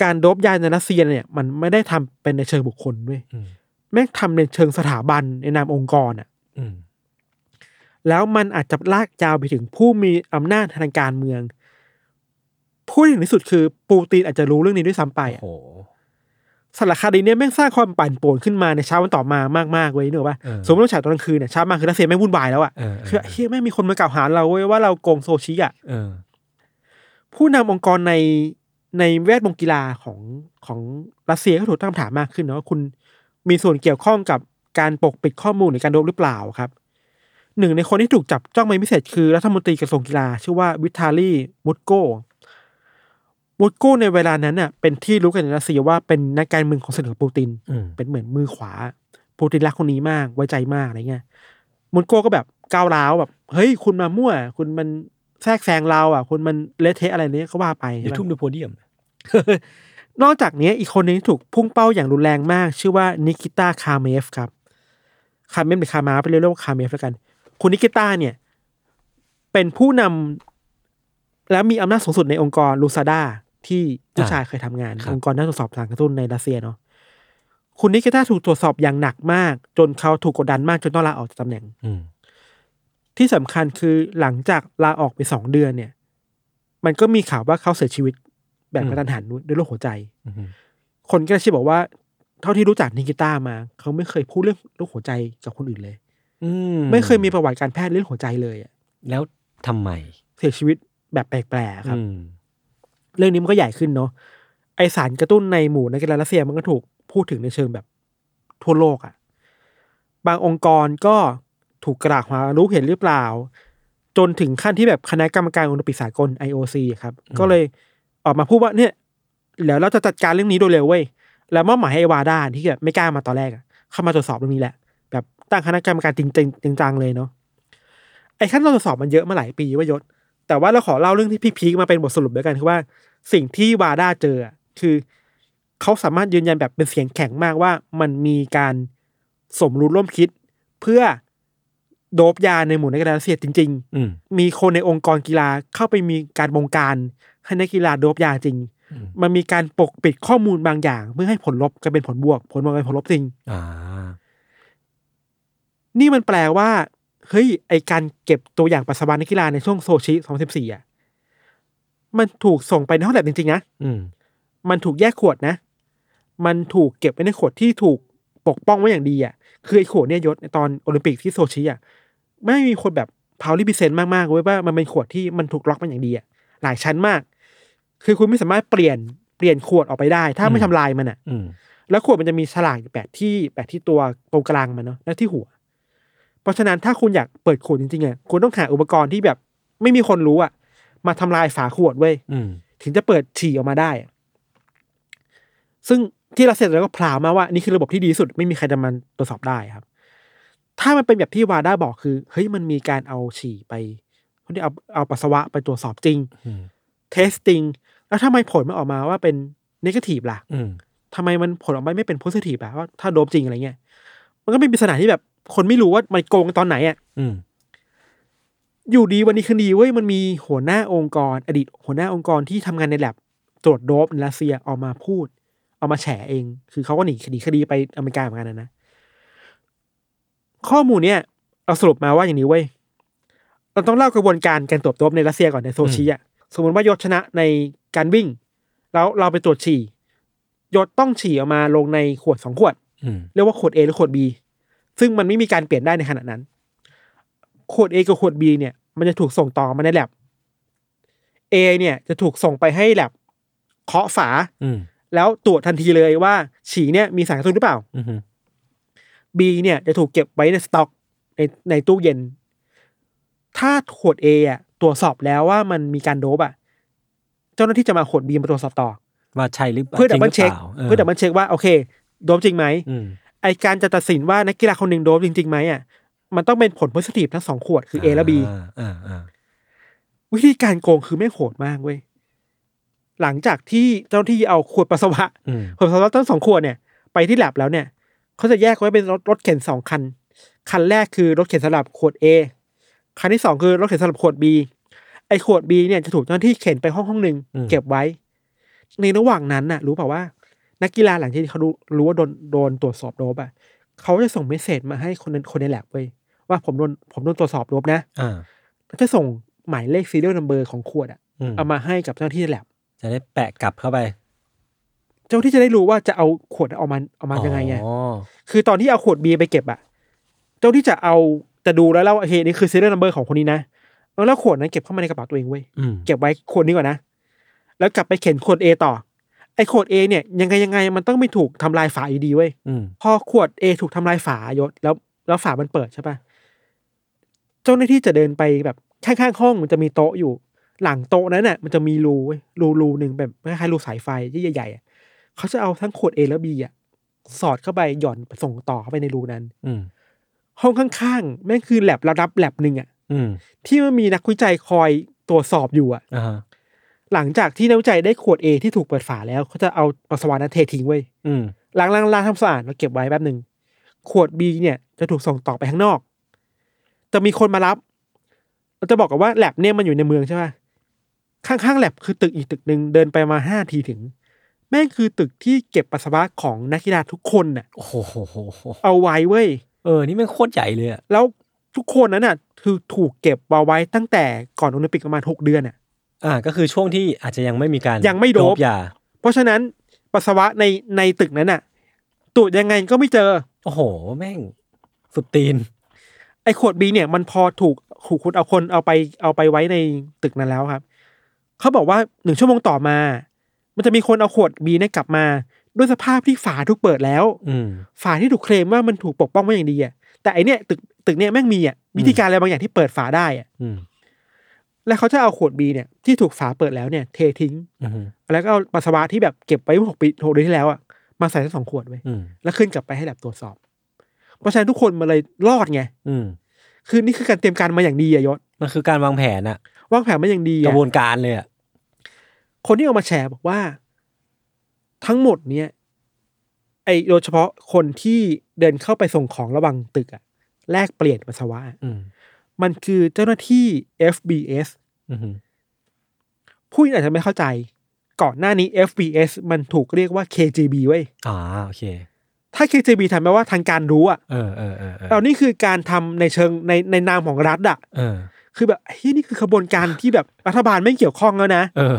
การโดบยาในรัสเซียเนี่ย มันไม่ได้ทำเป็นในเชิงบุคคลด้วยอืมแม่งทำในเชิงสถาบันในนามองค์กรอะอืม แล้วมันอาจจะลากยาวไปถึงผู้มีอำนาจทางการเมือง พูดถึงที่สุดคือปูตินอาจจะรู้เรื่องนี้ด้วยซ้ำไปโอ้อะโหสารคดีเนี้ยแม่งสร้างความปั่นป่วนขึ้นมาในเช้าวันต่อมามากๆเว้ยนึกออกปะเออสมมติว่าฉายตอนกลางคืนเนี่ยเช้ามาคือรัสเซียแม่งวุ่นวายแล้วอะเออคือเฮ้ยแม่งมีคนมากล่าวหาเราเว้ยว่าเราโกงโซชิอะเออผู้นำองค์กรในในแวดวงกีฬาของของรัสเซียก็ถูกตั้งคำถามมากขึ้นนะว่าคุณมีส่วนเกี่ยวข้องกับการปกปิดข้อมูลหรือการโดบหรือเปล่าครับ หนึ่งในคนที่ถูกจับจ้องเป็นพิเศษคือรัฐมนตรีกระทรวงกีฬา ชื่อว่าวิทาลีมุตโกมุตโกในเวลานั้นน่ะเป็นที่รู้กันในรัสเซียว่าเป็นนักการเมืองคนสนิทของปูตินอืมเป็นเหมือนมือขวา ปูตินรักคนนี้มากไว้ใจมากอะไรเงี้ยมุตโกก็แบบก้าวร้าวแบบ เฮ้ย คุณมามั่ว คุณมันแทรกแซงเราอะ คุณมันเละเทะอะไรเนี้ยก็ว่าไปเดี๋ยวใช่ทุ่มปะดูโพเดียม นอกจากนี้อีกคนหนึ่งที่ถูกพุ่งเป้าอย่างรุนแรงมาก ชื่อว่านิกิต้าคาเมฟครับคาเมฟหรือคามาไปเรียกว่าคาเมฟแล้วกัน คุณนิกิต้าเนี่ย เป็นผู้นำและมีอำนาจสูงสุดในองค์กรลูซาดาที่ผู้ชายเคยทำงานครับองค์กรด้านตรวจสอบสารกระตุ้นในรัสเซียเนาะคุณนิกิต้าถูกตรวจสอบอย่างหนักมาก จนเขาถูกกดดันมากจนต้องลาออกจากตำแหน่งอืมที่สำคัญคือหลังจากลาออกไปสองเดือนเนี่ย มันก็มีข่าวว่าเขาเสียชีวิตแบบกระทันหันด้วยโรคหัวใจอืมคนก็เลยเชื่อบอกว่า เท่าที่รู้จักนิกิต้ามา เขาไม่เคยพูดเรื่องโรคหัวใจกับคนอื่นเลยอื ไม่เคยมีประวัติการแพทย์เรื่องหัวใจเลยอะแล้วทำไมเสียชีวิตแบบแปลกๆครับอืมเรื่องนี้มันก็ใหญ่ขึ้นเนาะไอสารกระตุ้นในหมู่นักกีฬารัสเซียมันก็ถูกพูดถึงในเชิงแบบทั่วโลกอะ่ะ บางองค์กรก็ถูกกระหารู้เห็นหรือเปล่า จนถึงขั้นที่แบบคณะกรรมการโอลิมปิกสากล IOC อะครับ ก็เลยออกมาพูดว่าเนี่ยแล้วเราจะจัดการเรื่องนี้โดยเร็วเว้ยแล้วมอบหมายให้วาด้าที่แบบไม่กล้ามาตอนแรกอะเข้ามาตรวจสอบเรื่องนี้แหละแบบ ตั้งคณะกรรมการจริงจริงจังๆเลยเนาะไอ้ขั้นตอนตรวจสอบมันเยอะมาหลายปีเว่ายศ แต่ว่าเราขอเล่าเรื่องที่พีคๆมาเป็นบทสรุปด้วยกันคือว่าสิ่งที่วาด้าเจออะคือเขาสามารถยืนยันแบบเป็นเสียงแข็งมากว่ามันมีการสมรู้ร่วมคิด เพื่อโดบยาในหมู่นักกีฬารัสเซียจริงอืมๆมีคนในองค์กรกีฬาเข้าไปมีการบงการให้นักกีฬาโดบยาจริงอืมมันมีการปกปิดข้อมูลบางอย่าง เพื่อให้ผลลบกลายเป็นผลบวก ผลบวกกลายเป็นผลลบจริงอ่า นี่มันแปลว่า เฮ้ย ไอการเก็บตัวอย่างปัสสาวะนักกีฬาในช่วงโซชิ2014อะ มันถูกส่งไปในห้องแลบจริงๆนะอืมมันถูกแยกขวดนะ มันถูกเก็บไว้ในขวดที่ถูกปกป้องไว้อย่างดีอะ คือไอขวดเนี่ยยศในตอนโอลิมปิกที่โซชิอะ ไม่มีคนแบบพาวลิบิเซนมากๆเว้ยว่ามันเป็นขวดที่มันถูกล็อกมาอย่างดีอะ หลายชั้นมาก คือคุณไม่สามารถเปลี่ยนเปลี่ยนขวดออกไปได้ ถ้าไม่ทำลายมันอะอืมแล้วขวดมันจะมีฉลากอยู่แปะที่แปะที่ตัวตรงกลางมันเนาะและที่หัว เพราะฉะนั้นถ้าคุณอยากเปิดขวดจริงๆอะคุณต้องหาอุปกรณ์ที่แบบไม่มีคนรู้อะ มาทำลายฝาขวดเว้ยอืมถึงจะเปิดฉี่ออกมาได้อะซึ่งที่เราเสร็จแล้วก็พราวมาว่านี่คือระบบที่ดีที่สุดไม่มีใครจะมันตรวจสอบได้ครับ ถ้ามันเป็นแบบที่วาด้าบอกคือเฮ้ยมันมีการเอาฉี่ไปคนที่เอาเอาปัสสาวะไปตรวจสอบจริงอืม testing แล้วทำไมผลมันออกมาว่าเป็น negative ล่ะอืมทำไมมันผลออกมาไม่เป็น positive อะว่าถ้าโด๊ปจริงอะไรเงี้ยมันก็เป็นปริศนาที่แบบ คนไม่รู้ว่ามันโกงตอนไหนอะอืมอยู่ดีวันดีคืนดีเว้ยมันมีหัวหน้าองค์กร อดีตหัวหน้าองค์กรที่ทำงานในแล็บตรวจโด๊ปในรัสเซียออกมาพูด เอามาแฉเอง คือเขาก็หนีคดีคดีไปอเมริกาเหมือนกันนะนะข้อมูลเนี่ยเราสรุปมาว่าอย่างนี้เว้ยเราต้องเล่ากระบวนการการตรวจโดบในรัสเซียก่อนในโซชีอะสมมติว่ายศชนะในการวิ่ง แล้วเราไปตรวจฉี่ยศต้องฉี่ออกมาลงในขวดสองขวดอืมเรียกว่าขวด A หรือขวด B ซึ่งมันไม่มีการเปลี่ยนได้ในขณะนั้น ขวด A กับขวด B เนี่ย มันจะถูกส่งต่อมาในแลบ A เนี่ยจะถูกส่งไปให้แลบเคาะฝาอืมแล้วตรวจทันทีเลยว่า ฉี่เนี่ยมีสารกระตุ้นหรือเปล่าอืม B เนี่ยจะถูกเก็บไว้ในสต็อกในในตู้เย็น ถ้าขวด A อะตรวจสอบแล้วว่ามันมีการโด๊ปอะ เจ้าหน้าที่จะเอาขวด B มาตรวจสอบต่อว่าใช่หรือเปล่าจริงหรืปล่าเพื่อ double check ว่าโอเค โด๊ปจริงไหมอืม ไอ้การจะตัดสินว่านักกีฬาคนหนึ่งโด๊ปจริงๆไหมอะมันต้องเป็นผล positive ทั้งสองขวดคือ A และ B อ่าอ่าอ่าวิธีการโกงคือไม่งโหดมากเว้ยหลังจากที่เจ้าหน้าที่เอาขวดปัสสาวะอืมขวดปัสสาวะทั้งสองขวดเนี่ยไปที่แลบแล้วเนี่ยเขาจะแยกไว้เป็นรถรถเข็นสองคัน คันแรกคือรถเข็นสำหรับขวด A คันที่สองคือรถเข็นสำหรับขวด B ไอขวด B เนี่ยจะถูกเจ้าหน้าที่เข็นไปห้องห้องหนึ่งเก็บไว้ ในระหว่างนั้นน่ะ รู้เปล่าว่า นักกีฬาหลังที่เขารู้รู้ว่าโดนโดนตรวจสอบโดบอะเขาจะส่งเมสเซจมาให้คนนั้นคนในแลบเว้ยว่าผมโดนผมโดนตรวจสอบโดบนะอ่าแล้วจะส่งหมายเลข serial number ของขวดอะอืมเอามาให้กับเจ้าหน้าที่ในแลบจะได้แปะกลับเข้าไป เจ้าหน้าที่จะได้รู้ว่าจะเอาขวดเอามาเอามายังไงไงอ๋อคือตอนที่เอาขวดเบียร์ไปเก็บอะ เจ้าที่จะเอาจะดูแล้วแล้วว่าโอเคนี่คือ serial number ของคนนี้นะแล้วขวดนั้นเก็บเข้ามาในกระเป๋าตัวเองเว้ยอืมเก็บไว้ขวดนี้ก่อนนะแล้วกลับไปเข็นขวด A ต่อ ไอ้ขวด A เนี่ยยังไงยังไงมันต้องไม่ถูกทำลายฝาอยู่ดีเว้ยอืมพอขวด A ถูกทำลายฝายศแล้วแล้วฝามันเปิดใช่ปะเจ้าหน้าที่จะเดินไปแบบข้างๆห้องมันจะมีโต๊ะอยู่ หลังโต๊ะนั้นน่ะมันจะมีรูเว้ยรูรูหนึ่งแบบคล้ายๆรูสายไฟที่ใหญ่ๆอะเขาจะเอาทั้งขวด A และ B อะสอดเข้าไปหย่อนส่งต่อเข้าไปในรูนั้น อืมห้องข้างๆแม่งคือแลบระดับแลบหนึ่งอะอืมที่มันมีนักวิจัยคอยตรวจสอบอยู่อะอ่าฮะ หลังจากที่นักวิจัยได้ขวด A ที่ถูกเปิดฝาแล้วเขาจะเอาปัสสาวะนั้นเททิ้งไว้ยอืมล้างล้างล้างทำสะอาดแล้วเก็บไว้แป๊บหนึ่งขวด B เนี่ยจะถูกส่งต่อไปข้างนอกแต่มีคนมารับเราจะบอกกันว่าแลบเนี่ยมันอยู่ในเมืองใช่ปะข้างๆแลบคือตึกอีกตึกหนึ่งเดินไปมาห้าทีถึง แม่งคือตึกที่เก็บปัสสาวะของนักกีฬาทุกคนน่ะโอ้โหเอาไว้เว้ยเออ นี่มันโคตรใหญ่เลยอะแล้วทุกคนนั้นน่ะ คือถูกเก็บเอาไว้ตั้งแต่ก่อนโอลิมปิกประมาณหกเดือนอะ อ่าก็คือช่วงที่อาจจะยังไม่มีการยังไม่โดปยา เพราะฉะนั้นปัสสาวะในในตึกนั้นน่ะตรวจยังไงก็ไม่เจอ โอ้โห แม่ง สุดตีน ไอ้ขวดบีเนี่ย มันพอถูกถูกคุณเอาคนเอาไปเอาไปไว้ในตึกนั้นแล้วครับ เขาบอกว่าหนึ่งชั่วโมงต่อมา มันจะมีคนเอาขวดบีเนี่ยกลับมา ด้วยสภาพที่ฝาถูกเปิดแล้ว อืมฝาที่ถูกเคลมว่ามันถูกปกป้องไว้อย่างดีอะแต่ไอเนี้ยตึกตึกเนี้ยแม่งมีอะวิธีการอะไรบางอย่างที่เปิดฝาได้อะอืม แล้วเขาจะเอาขวดบีเนี่ยที่ถูกฝาเปิดแล้วเนี่ยเททิ้งอืมแล้วก็เอาปัสสาวะที่แบบเก็บไว้เมื่อหกปีหกเดือนที่แล้วอะมาใส่ทั้งสองขวดไว้อืมแล้วขึ้นกลับไปให้แลบตรวจสอบ เพราะฉะนั้นทุกคนมาเลยรอดไงอืมคือนี่คือการเตรียมการมาอย่างดีอะยศมันคือการวางแผนอะวางแผนมาอย่างดีกอะระบวนการเลยอะคนที่เอามาแชร์บอกว่า ทั้งหมดเนี่ยไอโดยเฉพาะคนที่เดินเข้าไปส่งของระหว่างตึกอะแลกเปลี่ยนปัสสาวะอะอื มมันคือเจ้าหน้าที่ FBS อืมผู้อาจจะไม่เข้าใจ ก่อนหน้านี้ FBS มันถูกเรียกว่า KGB เว้ยอ่าโอเค ถ้า KGB ทำแปลว่าทางการรู้อะเออเออเออเออเรานี่คือการทำในเชิงในในนามของรัฐอะเออคือแบบเฮ้ยนี่คือขบวนการที่แบบรัฐบาลไม่เกี่ยวข้องแล้วนะเออ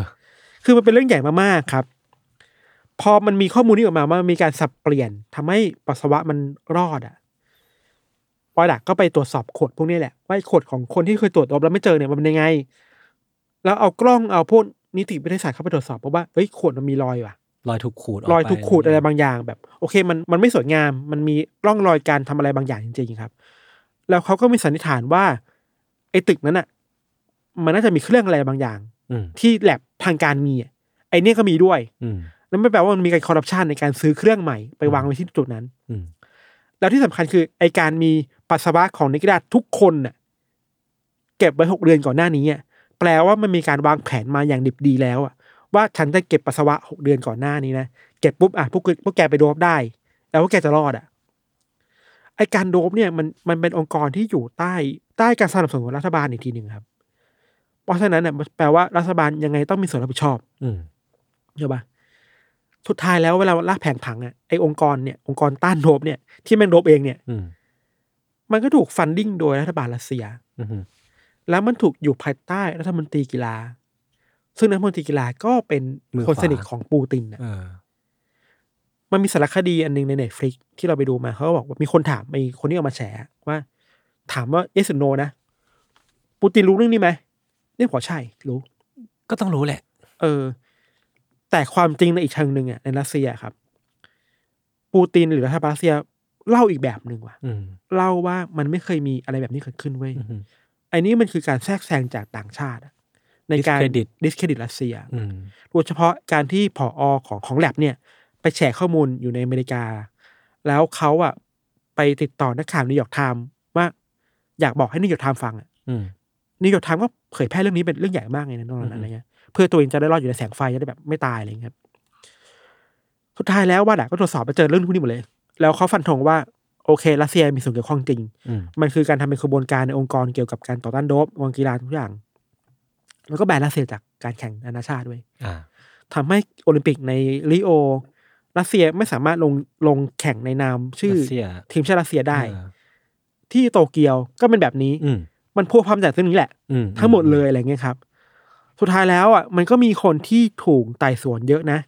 คือมันเป็นเรื่องใหญ่มากๆครับ พอมันมีข้อมูลนี้ออกมาว่ามันมีการสับเปลี่ยนทำให้ปัสสาวะมันรอดอะ ปอยดักก็ไปตรวจสอบขวดพวกนี้แหละว่าไอ้ขวดของคนที่เคยตรวจรบแล้วไม่เจอเนี่ยมันเป็นยังไง แล้วเอากล้องเอาพวกนิติวิทยาศาสตร์เข้าไปตรวจสอบเพราะว่าเฮ้ยขวดมันมีรอยว่ะรอยถูกขูดกรอยไปถูกขูดอะไรบางอย่างแบบ โอเคมันมันไม่สวยงาม มันมีร่องรอยการทำอะไรบางอย่างจริงๆครับ แล้วเขาก็มีสันนิษฐานว่าไอ้ตึกนั้นอะ มันน่าจะมีเครื่องอะไรบางอย่างอืมที่แลบทางการมีอะไอ้เนี่ยก็มีด้วยอืมนั่นไม่แปลว่ามันมีการคอร์รัปชันในการซื้อเครื่องใหม่ไปวางไว้ที่จุดนั้นอืมแล้วที่สำคัญคือไอการมี ปัสสาวะของนักกีฬาทุกคนน่ะเก็บไว้หกเดือนก่อนหน้านี้อะแปลว่ามันมีการวางแผนมาอย่างดิบดีแล้วอะว่าฉันจะเก็บปัสสาวะหกเดือนก่อนหน้านี้นะเก็บปุ๊บอะพวกพวกแกไปโดบได้ แล้วพวกแกจะรอดอะไอการโดบเนี่ยมันมันเป็นองค์กรที่อยู่ใต้ใต้การสนับสนุนของรัฐบาลอีกทีหนึ่งครับ เพราะฉะนั้นเนี่ยมันแปลว่ารัฐบาลยังไงต้องมีส่วนรับผิดชอบ อืมใช่ปะสุดท้ายแล้วเวลาลากแผนผังอะไอ้องค์กรเนี่ยองค์กรต้านโด๊ปเนี่ยที่แม่งโด๊ปเองเนี่ยอื มมันก็ถูก funding โดยรัฐบาลรัสเซีย อืมแล้วมันถูกอยู่ภายใต้รัฐมนตรีกีฬา ซึ่งรัฐมนตรีกีฬาก็เป็นคนสนิทของปูตินน่ะ เออ มันมีสารคดีอันหนึ่งใน Netflix ที่เราไปดูมาเขาก็บอกว่ามีคนถามไอ้คนที่เอามาแฉว่า ถามว่าเอสโนนะ ปูตินรู้เรื่องนี้ไหมเนี่ยบอกใช่รู้ ก็ต้องรู้แหละ เออ แต่ความจริงในอีกเชิงหนึ่งอะในรัสเซียครับ ปูตินหรือรัฐบาลรัสเซีย เล่าอีกแบบหนึ่งว่ะอืมเล่าว่ามันไม่เคยมีอะไรแบบนี้เกิดขึ้นเว้ยอืมไอ้นี่มันคือการแทรกแซงจากต่างชาติอะในการ Discredit ดิสเครดิตรัสเซียอืมโดยเฉพาะการที่ผอของของแลบเนี่ย ไปแชร์ข้อมูลอยู่ในอเมริกา แล้วเขาอะไปติดต่อนักข่าว New York Times ว่า อยากบอกให้ New York Times ฟังอะอืม New York Times ก็เผยแพร่เรื่องนี้เป็นเรื่องใหญ่มากเลยนะตอนนั้นอืมอะไรเงี้ยเพื่อตัวเองจะได้รอดอยู่ในแสงไฟจะได้แบบไม่ตายอะไรเงี้ยครับสุดท้ายแล้ววาด้าก็ตรวจสอบไปเจอเรื่องพวกนี้หมดเลย แล้วเขาฟันธงว่าโอเครัสเซียมีส่วนเกี่ยวข้องจริงอืมมันคือการทำเป็นขบวนการในองค์กรเกี่ยวกับการต่อต้านโด๊ปวงกีฬาทุกอย่าง แล้วก็แบนรัสเซียจากการแข่งนานาชาติด้วยอ่าทำให้โอลิมปิกในริโอรัสเซียไม่สามารถลงลงแข่งในนามชื่อรัสเซียทีมชาติรัสเซียได้เออที่โตเกียวก็เป็นแบบนี้อืมมันพัวพันจากเรื่องนี้แหละอืมทั้งหมดเลยอะไรเงี้ยครับ สุดท้ายแล้วอะมันก็มีคนที่ถูกไต่สวนเยอะนะ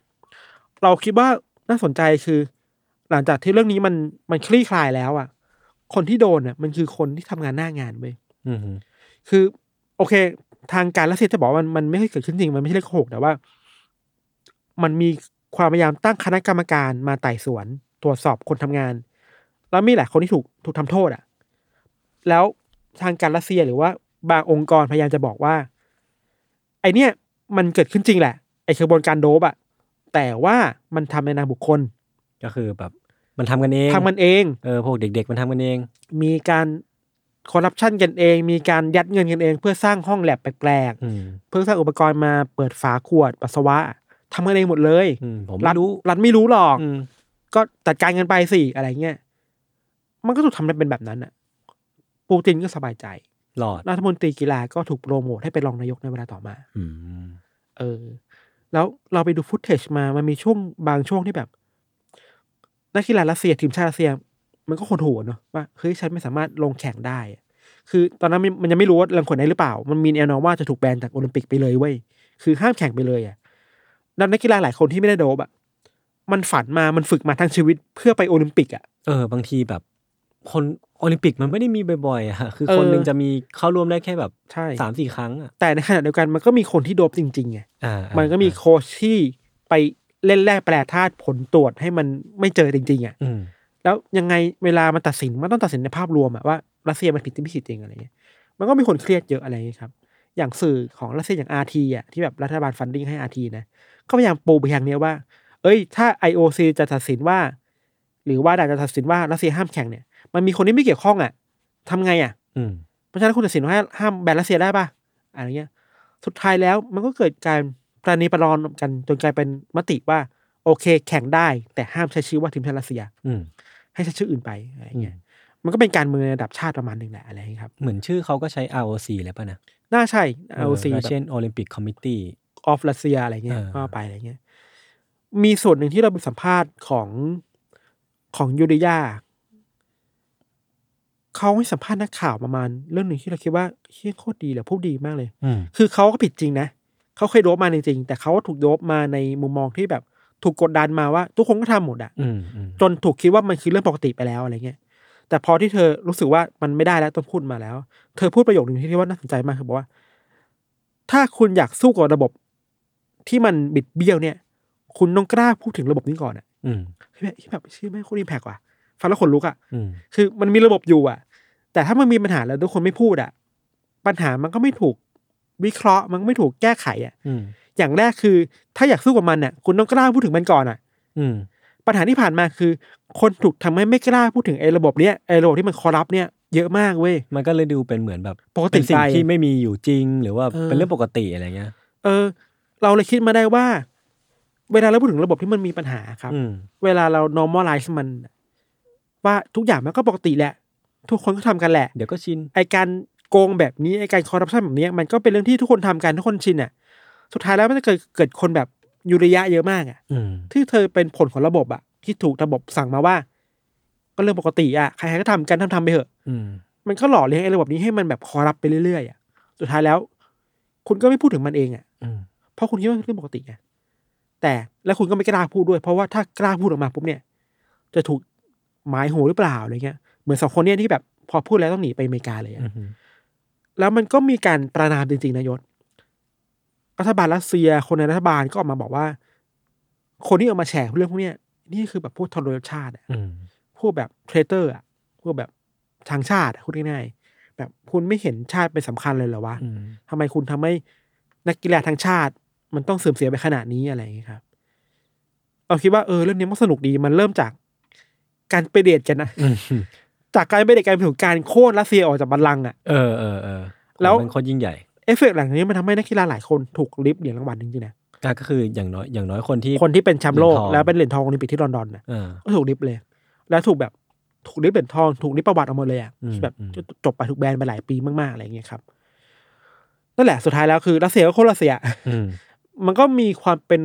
เราคิดว่าน่าสนใจคือ หลังจากที่เรื่องนี้มันมันคลี่คลายแล้วอะ คนที่โดนอะมันคือคนที่ทำงานหน้างานเว้ยอืมคือ โอเค ทางการรัสเซียจะบอกว่ามันมันไม่ให้เกิดขึ้นจริงมันไม่ใช่เรื่องโกหกแต่ว่า มันมีความพยายามตั้งคณะกรรมการมาไต่สวน ตรวจสอบคนทำงาน แล้วมีหลายคนที่ถูกถูกทำโทษอะ แล้วทางการรัสเซียหรือว่า บางองค์กรพยายามจะบอกว่า ไอเนี้ยมันเกิดขึ้นจริงแหละไอกระบวนการโดบอะแต่ว่ามันทำในนามบุคคล ก็คือแบบมันทำกันเองทำมันเองเออพวกเด็ก ๆ มันทำกันเอง มีการคอร์รัปชันกันเอง มีการยัดเงินกันเอง เพื่อสร้างห้องแลบแปลกอืมๆเพื่อสร้างอุปกรณ์มาเปิดฝาขวดปัสสาวะทำกันเองหมดเลยอืมผมรัไม่ฐรู้รัฐไม่รู้หรอกอืมก็จัดการกันไปสิอะไรเงี้ยมันก็ถูกทำเป็นแบบนั้นอะปูตินก็สบายใจหลอดรัฐมนตรีกีฬาก็ถูกโปรโมทให้เป็นรองนายกในเวลาต่อมา อืมเออ แล้วเราไปดูฟุตเทจมา มันมีช่วงบางช่วงที่แบบ นักกีฬารัสเซียทีมชาติรัสเซีย มันก็คนหัวเนอะว่าเฮ้ยฉันไม่สามารถลงแข่งได้อะคือตอนนั้นมันมันยังไม่รู้ว่ารังขนได้หรือเปล่า มันมีแนวโน้มว่าจะถูกแบนจากโอลิมปิกไปเลยเว้ยคือห้ามแข่งไปเลยอะแล้วนักกีฬาหลายคนที่ไม่ได้โดบอะมันฝันมามันฝึกมาทั้งชีวิตเพื่อไปโอลิมปิกอะเออบางทีแบบ คนโอลิมปิกมันไม่ได้มีบ่อยๆอะคือเออคนหนึ่งจะมีเข้าร่วมได้แค่แบบใช่สามสี่ครั้งอะแต่ในขณะเดียวกันมันก็มีคนที่โดบจริงๆไงอ่ามันก็มีอ่าโค้ชที่ไป เล่นแร่แปรธาตุผลตรวจให้มันไม่เจอจริง ๆอะอืมแล้วยังไงเวลามันตัดสินมันต้องตัดสินในภาพรวมอะว่ารัสเซียมันผิดจริงไม่ผิดจริงอะไรเงี้ยมันก็มีคนเครียดเยอะอะไรเงี้ยครับ อย่างสื่อของรัสเซียอย่าง RT อะที่แบบรัฐบาล funding ให้ RT นะก็พยายามปูไปทางเนี้ยว่า เอ้ย ถ้า IOC จะตัดสินว่า หรือวาด้าจะตัดสินว่ารัสเซียห้ามแข่งเนี่ย มันมีคนที่ไม่เกี่ยวข้องอะทำไงอะอืมเพราะฉะนั้นคุณตัดสินว่าห้ามแบนรัสเซียได้ป่ะอะไรเงี้ย สุดท้ายแล้วมันก็เกิดการ ประนีประนอมกันจนกลายเป็นมติว่า โอเค แข่งได้ แต่ห้ามใช้ชื่อว่าทีมชาติรัสเซีย อืม ให้ใช้ชื่ออื่นไปอะไรเงี้ยอืมมันก็เป็นการเมืองในระดับชาติประมาณหนึ่งแหละอะไรเงี้ยครับ เหมือนชื่อเขาก็ใช้ ROC เลยป่ะนะ น่าใช่ ROC แบบ Russian Olympic Committee ออฟรัสเซียอะไรเงี้ยเออก็ไปอะไรเงี้ย มีส่วนหนึ่งที่เราไปสัมภาษณ์ของของยูริยาเขาให้สัมภาษณ์นักข่าวประมาณ เรื่องหนึ่งที่เราคิดว่าเฮี้ยโคตรดีเลยพูดดีมากเลยอืมคือเขาก็ผิดจริงนะ เขาเคยโดบมาจริงๆ แต่เขาก็ถูกโดบมาในมุมมองที่แบบถูกกดดันมาว่า ทุกคนก็ทำหมดอะอืมอืมจนถูกคิดว่ามันคือเรื่องปกติไปแล้วอะไรเงี้ยแต่พอที่เธอรู้สึกว่ามันไม่ได้แล้วต้องพูดมาแล้ว เธอพูดประโยคหนึ่งที่ว่าน่าสนใจมากคือบอกว่า ถ้าคุณอยากสู้กับระบบที่มันบิดเบี้ยวเนี่ย คุณต้องกล้าพูดถึงระบบนี้ก่อนอะอืมที่แบบที่แบบชื่อไม่งโคตรอิมแพกว่ะฟังแล้วขนลุกอะอืมคือมันมีระบบอยู่อะแต่ถ้ามันมีปัญหาแล้วทุกคนไม่พูดอะปัญหามันก็ไม่ถูก วิเคราะห์มันก็ไม่ถูกแก้ไขอะอืมอย่างแรกคือ ถ้าอยากสู้กับมันเนี่ยคุณต้องกล้าพูดถึงมันก่อนอะอืมปัญหาที่ผ่านมาคือ คนถูกทำให้ไม่กล้าพูดถึงไอ้ระบบเนี้ยไอ้ระบบที่มันคอร์รัปเนี่ยเยอะมากเว้ยมันก็เลยดูเป็นเหมือนแบบปกติเป็นสิ่งไปที่ไม่มีอยู่จริง หรือว่าเออเป็นเรื่องปกติอะไรเงี้ย เออ เราเลยคิดมาได้ว่า เวลาเราพูดถึงระบบที่มันมีปัญหาครับอืมเวลาเรา normalize มัน ว่าทุกอย่างมันก็ปกติแหละ ทุกคนก็ทำกันแหละ เดี๋ยวก็ชินไอการ โกงแบบนี้ไอการคอร์รัปชันแบบนี้มันก็เป็นเรื่องที่ทุกคนทำกันทุกคนชินอะ สุดท้ายแล้วมันจะเกิดเกิดคนแบบยูริยะเยอะมากอะอืมที่เธอเป็นผลของระบบอะที่ถูกระบบสั่งมาว่า ก็เรื่องปกติอะใครๆก็ทำกันทำทำไปเถอะอืมมันก็หล่อเลี้ยงไอ้ระบบนี้ให้มันแบบคอร์รัปไปเรื่อยๆอะสุดท้ายแล้ว คุณก็ไม่พูดถึงมันเองอะอืมเพราะคุณคิดว่าเป็นเรื่องปกติไงแต่แล้วคุณก็ไม่กล้าพูดด้วย เพราะว่าถ้ากล้าพูดออกมาปุ๊บเนี่ย จะถูกหมายหัวหรือเปล่าอะไรเงี้ยเหมือนสองคนเนี่ยที่แบบพอพูดแล้วต้องหนีไปอเมริกาเลยอะอืม แล้วมันก็มีการประนามจริงๆนะยศ รัฐบาลรัสเซีย คนในรัฐบาลก็ออกมาบอกว่า คนที่ออกมาแฉเรื่องพวกเนี้ยนี่คือแบบพวกทรยศชาติอะอืมพวกแบบเทรเตอร์อะพวกแบบชังชาติอะพูดง่ายๆแบบคุณไม่เห็นชาติเป็นสำคัญเลยเหรอวะอืมทำไมคุณทำให้นักกีฬาทั้งชาติ มันต้องเสื่อมเสียไปขนาดนี้อะไรอย่างเงี้ยครับเราคิดว่าเออเรื่องนี้มันสนุกดีมันเริ่มจากการไปเดทกันนะอืม จากการไปเดทกันไปถึงการโค่นรัสเซียออกจากบัลลังก์อะเออเออเออแล้วมันโคตรยิ่งใหญ่เอฟเฟกต์หลังจากนี้มันทำให้นักกีฬาหลายคนถูกลิฟต์เหรียญรางวัลจริงๆนะอะก็คืออย่างน้อยอย่างน้อยคนที่คนที่เป็นแชมป์โลกเหรียญทองแล้วเป็นเหรียญทองโอลิมปิกที่ลอนดอนนะเออก็ถูกลิฟต์เลย แล้วถูกแบบถูกลิฟต์เหรียญทองถูกลิฟต์ประวัติออกมาเลยอะอืมแบบอืมจบไปถูกแบนไปหลายปีมากๆอะไรอย่างเงี้ยครับนั่นแหละสุดท้ายแล้วคือรัสเซียก็โค่นรัสเซียอืมมันก็มีความเป็น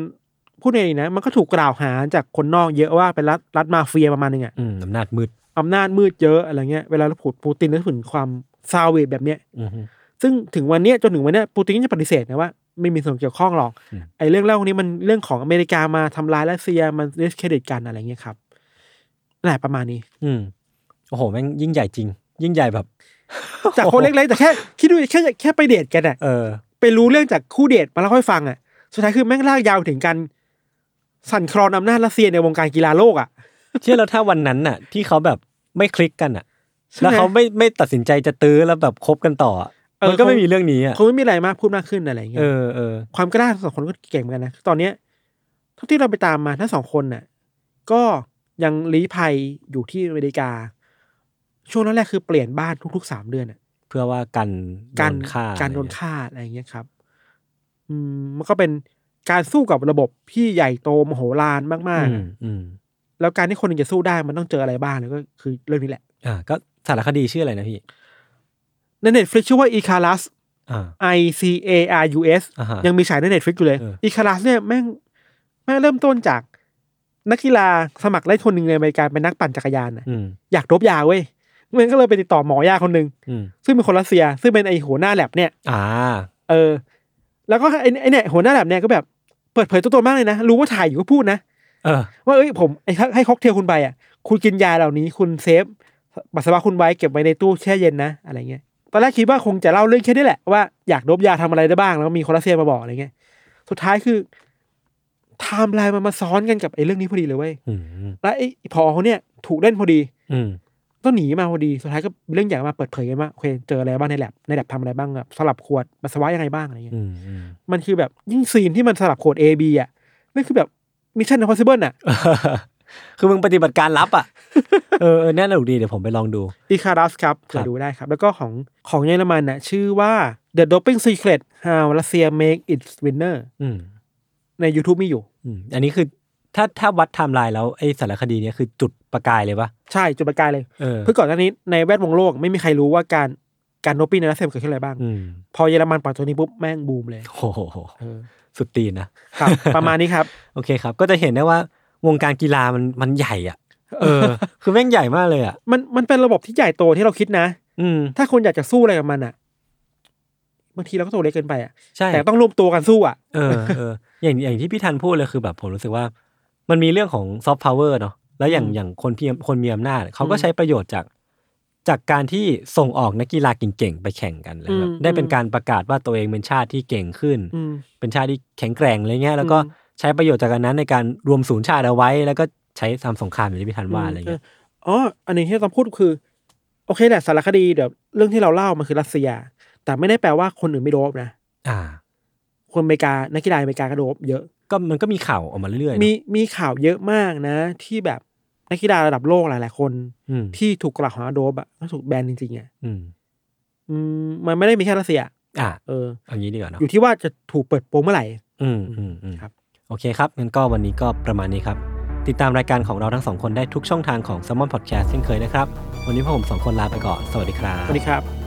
พูดในนี้นะ มันก็ถูกกล่าวหาจากคนนอกเยอะว่าเป็นรัฐรัฐมาเฟียประมาณนึงอะอืมอำนาจมืด อำนาจมืดเยอะอะไรเงี้ยเวลาเราพูดปูตินนึกถึงความโซเวียตแบบเนี้ยอืมซึ่งถึงวันเนี้ยจนถึงวันเนี้ยปูตินก็จะปฏิเสธนะว่า ไม่มีส่วนเกี่ยวข้องหรอกอืมไอ้เรื่องเล่าพวกนี้มันเรื่องของอเมริกามาทำลายรัสเซียมันดิสเครดิตกันอะไรเงี้ยครับนั่นแหละประมาณนี้ อืมโอ้โหแม่งยิ่งใหญ่จริง ยิ่งใหญ่แบบ จากคนเล็กๆแต่แค่ คิดดูแค่แค่ไปเดทกันอะเออไปรู้เรื่องจากคู่เดทมาเล่าให้ฟังอะสุดท้ายคือแม่งลากยาวไปถึงการสั่นคลอนอำนาจรัสเซียในวงการกีฬาโลกอะเชื่อแล้วถ้าวันนั้นน่ะ ที่เขาแบบ ไม่คลิกกันอะใช่ไหมแล้วเขาไม่ไม่ตัดสินใจจะตื้อแล้วแบบคบกันต่ออะเออมันก็ไม่คงมีเรื่องนี้อะคงไม่มีอะไรมากพูดมากขึ้นอะไรอย่างเงี้เอยอเออความกล้าทั้งสองคนก็เก่งเหมือนกันนะตอนเนี้ยเท่าที่เราไปตามมาทั้งสองคนน่ะ ก็ยังลี้ภัยอยู่ที่อเมริกา ช่วงแรกๆคือเปลี่ยนบ้านทุกๆสามเดือนน่ะ เพื่อว่ากันการโดนฆ่าการโดนอะไเงี้ยฆ่าอะไรอย่างเงี้ยครับ อืมมันก็เป็นการสู้กับระบบที่ใหญ่โตมโหฬารมากอืมอืมๆ แล้วการที่คนหนึงจะสู้ได้มันต้องเจออะไรบ้างเนี่ยก็คือเรื่องนี้แหละ อ่า ก็สารคดีชื่ออะไรนะพี่ใน Netflix ชื่อว่า Icarus อ่า I C A R U S อ่าฮะยังมีฉายใน Netflix อยู่เลยเออ Icarus เนี่ยแม่งแม่งเริ่มต้นจาก นักกีฬาสมัครเล่นคนหนึ่งในอเมริกาเป็นนักปั่นจักรยานน่ะอืมอยากโด๊ปยาเว้ยมันก็เลยไปติดต่อหมอยาคนหนึ่งอืมซึ่งเป็นคนรัสเซีย ซึ่งเป็นไอ้หัวหน้าแล็บเนี่ย อ่า เออ แล้วก็ไอ้ไอ้เนี่ยหัวหน้าแล็บเนี่ยก็แบบ เปิดเผยตัวตนมากเลยนะ รู้ว่าถ่ายอยู่ก็พูดนะเออ ว่าเอ้ยผมไอ้ให้ค็อกเทลคุณไปอะ คุณกินยาเหล่านี้คุณ save ปัสสาวะคุณไว้เก็บไว้ในตู้แช่เย็นนะอะไรเงี้ยตอนแรกคิดว่าคงจะเล่าเรื่องแค่นี้แหละว่าอยากโด๊ปยาทำอะไรได้บ้างแล้วก็มีคนรัสเซียมาบอกอะไรเงี้ยสุดท้ายคือไทม์ไลน์มันมาซ้อนกันกับไอ้เรื่องนี้พอดีเลยเว้ยอืมแล้วไอ้พอเขาเนี่ยถูกเล่นพอดี อืมต้องหนีมาพอดี สุดท้ายก็เรื่องใหญ่มาเปิดเผยกันว่าโอเคเจออะไรบ้างในแล็บในแล็บทำอะไรบ้างแบบสลับขวดปัสสาวะยังไงบ้างอะไรเงี้ยอืมอืมมันคือแบบยิ่ง scene ที่มันสลับขวด A B อะนั่นคือแบบ Mission Impossible อะคือมึงปฏิบัติการลับอะ เออเออน่าหนุกดีเดี๋ยวผมไปลองดู Icarus ครับเผื่อดูได้ครับ แล้วก็ของของเยอรมันน่ะ ชื่อว่า The Doping Secret How Russia Make Its Winner อืมใน YouTube มีอยู่อืมอันนี้คือถ้าถ้าวัดไทม์ไลน์แล้วไอ้สารคดีเนี้ยคือจุดประกายเลยปะใช่จุดประกายเลยเออเพื่อก่อนหน้านี้ในแวดวงโลกไม่มีใครรู้ว่าการการ doping ในรัสเซียมันเกิดขึ้นอะไรบ้างอืมพอเยอรมันปล่อยตัวนี้ปุ๊บแม่งบูมเลยโอ้โหเออ สุดตีนนะครับ ประมาณนี้ครับ โอเคครับ ก็จะเห็นได้ว่าวงการกีฬามันมันใหญ่อะ เออ คือแม่งใหญ่มากเลยอะ มันมันเป็นระบบที่ใหญ่โตที่เราคิดนะ อืม ถ้าคนอยากจะสู้อะไรกับมันอะบางทีเราก็ตัวเล็กเกินไปอะใช่แต่ต้องรวมตัวกันสู้อะเออเอออย่างอย่างที่พี่ทันพูดเลยคือแบบผมรู้สึกว่า มันมีเรื่องของซอฟต์พาวเวอร์เนาะแล้วอย่างอืมอย่างคนพี่คนมีอำนาจเขาก็อืมใช้ประโยชน์จาก จากการที่ส่งออกนักกีฬาเก่งๆไปแข่งกันแล้วแบบอืมได้เป็นอืมการประกาศว่าตัวเองเป็นชาติที่เก่งขึ้นอืมเป็นชาติที่แข็งแกร่งอะไรเงี้ยแล้วก็อืมใช้ประโยชน์จากการนั้นในการรวมศูนย์ชาติเอาไว้ แล้วก็ใช้ทำสงครามอย่างที่พี่ทันว่าอะไรเงี้ยอ๋ออันหนี้ที่เราพูดคือ โอเคแหละสารคดีเดี๋ยวเรื่องที่เราเล่ามันคือรัสเซีย แต่ไม่ได้แปลว่าคนอื่นไม่โดบนะ อ่า คนอเมริกานักกีฬาอเมริกาก็โดบเยอะ ก็มันก็มีข่าวออกมาเรื่อยๆเนอะมีมีข่าวเยอะมากนะ ที่แบบ นักกีฬาระดับโลกหลาย ๆ คน อืมที่ถูกกล่าวหาโดบอะก็ถูกแบนจริงๆอะอืมอืมมันไม่ได้มีแค่รัสเซียอ่าเออ เอย่างนี้ดีกว่าเนาะอยู่ที่ว่าจะถูกเปิดโปงเมื่อไหร่ อืมอืมอืมครับ โอเคครับงั้นก็วันนี้ก็ประมาณนี้ครับ ติดตามรายการของเราทั้งสองคนได้ทุกช่องทางของ s ซ m o n Podcast เช่นเคยนะครับ วันนี้พวกผมสองคนลาไปก่อนสวัสดีครับ สวัสดีครับ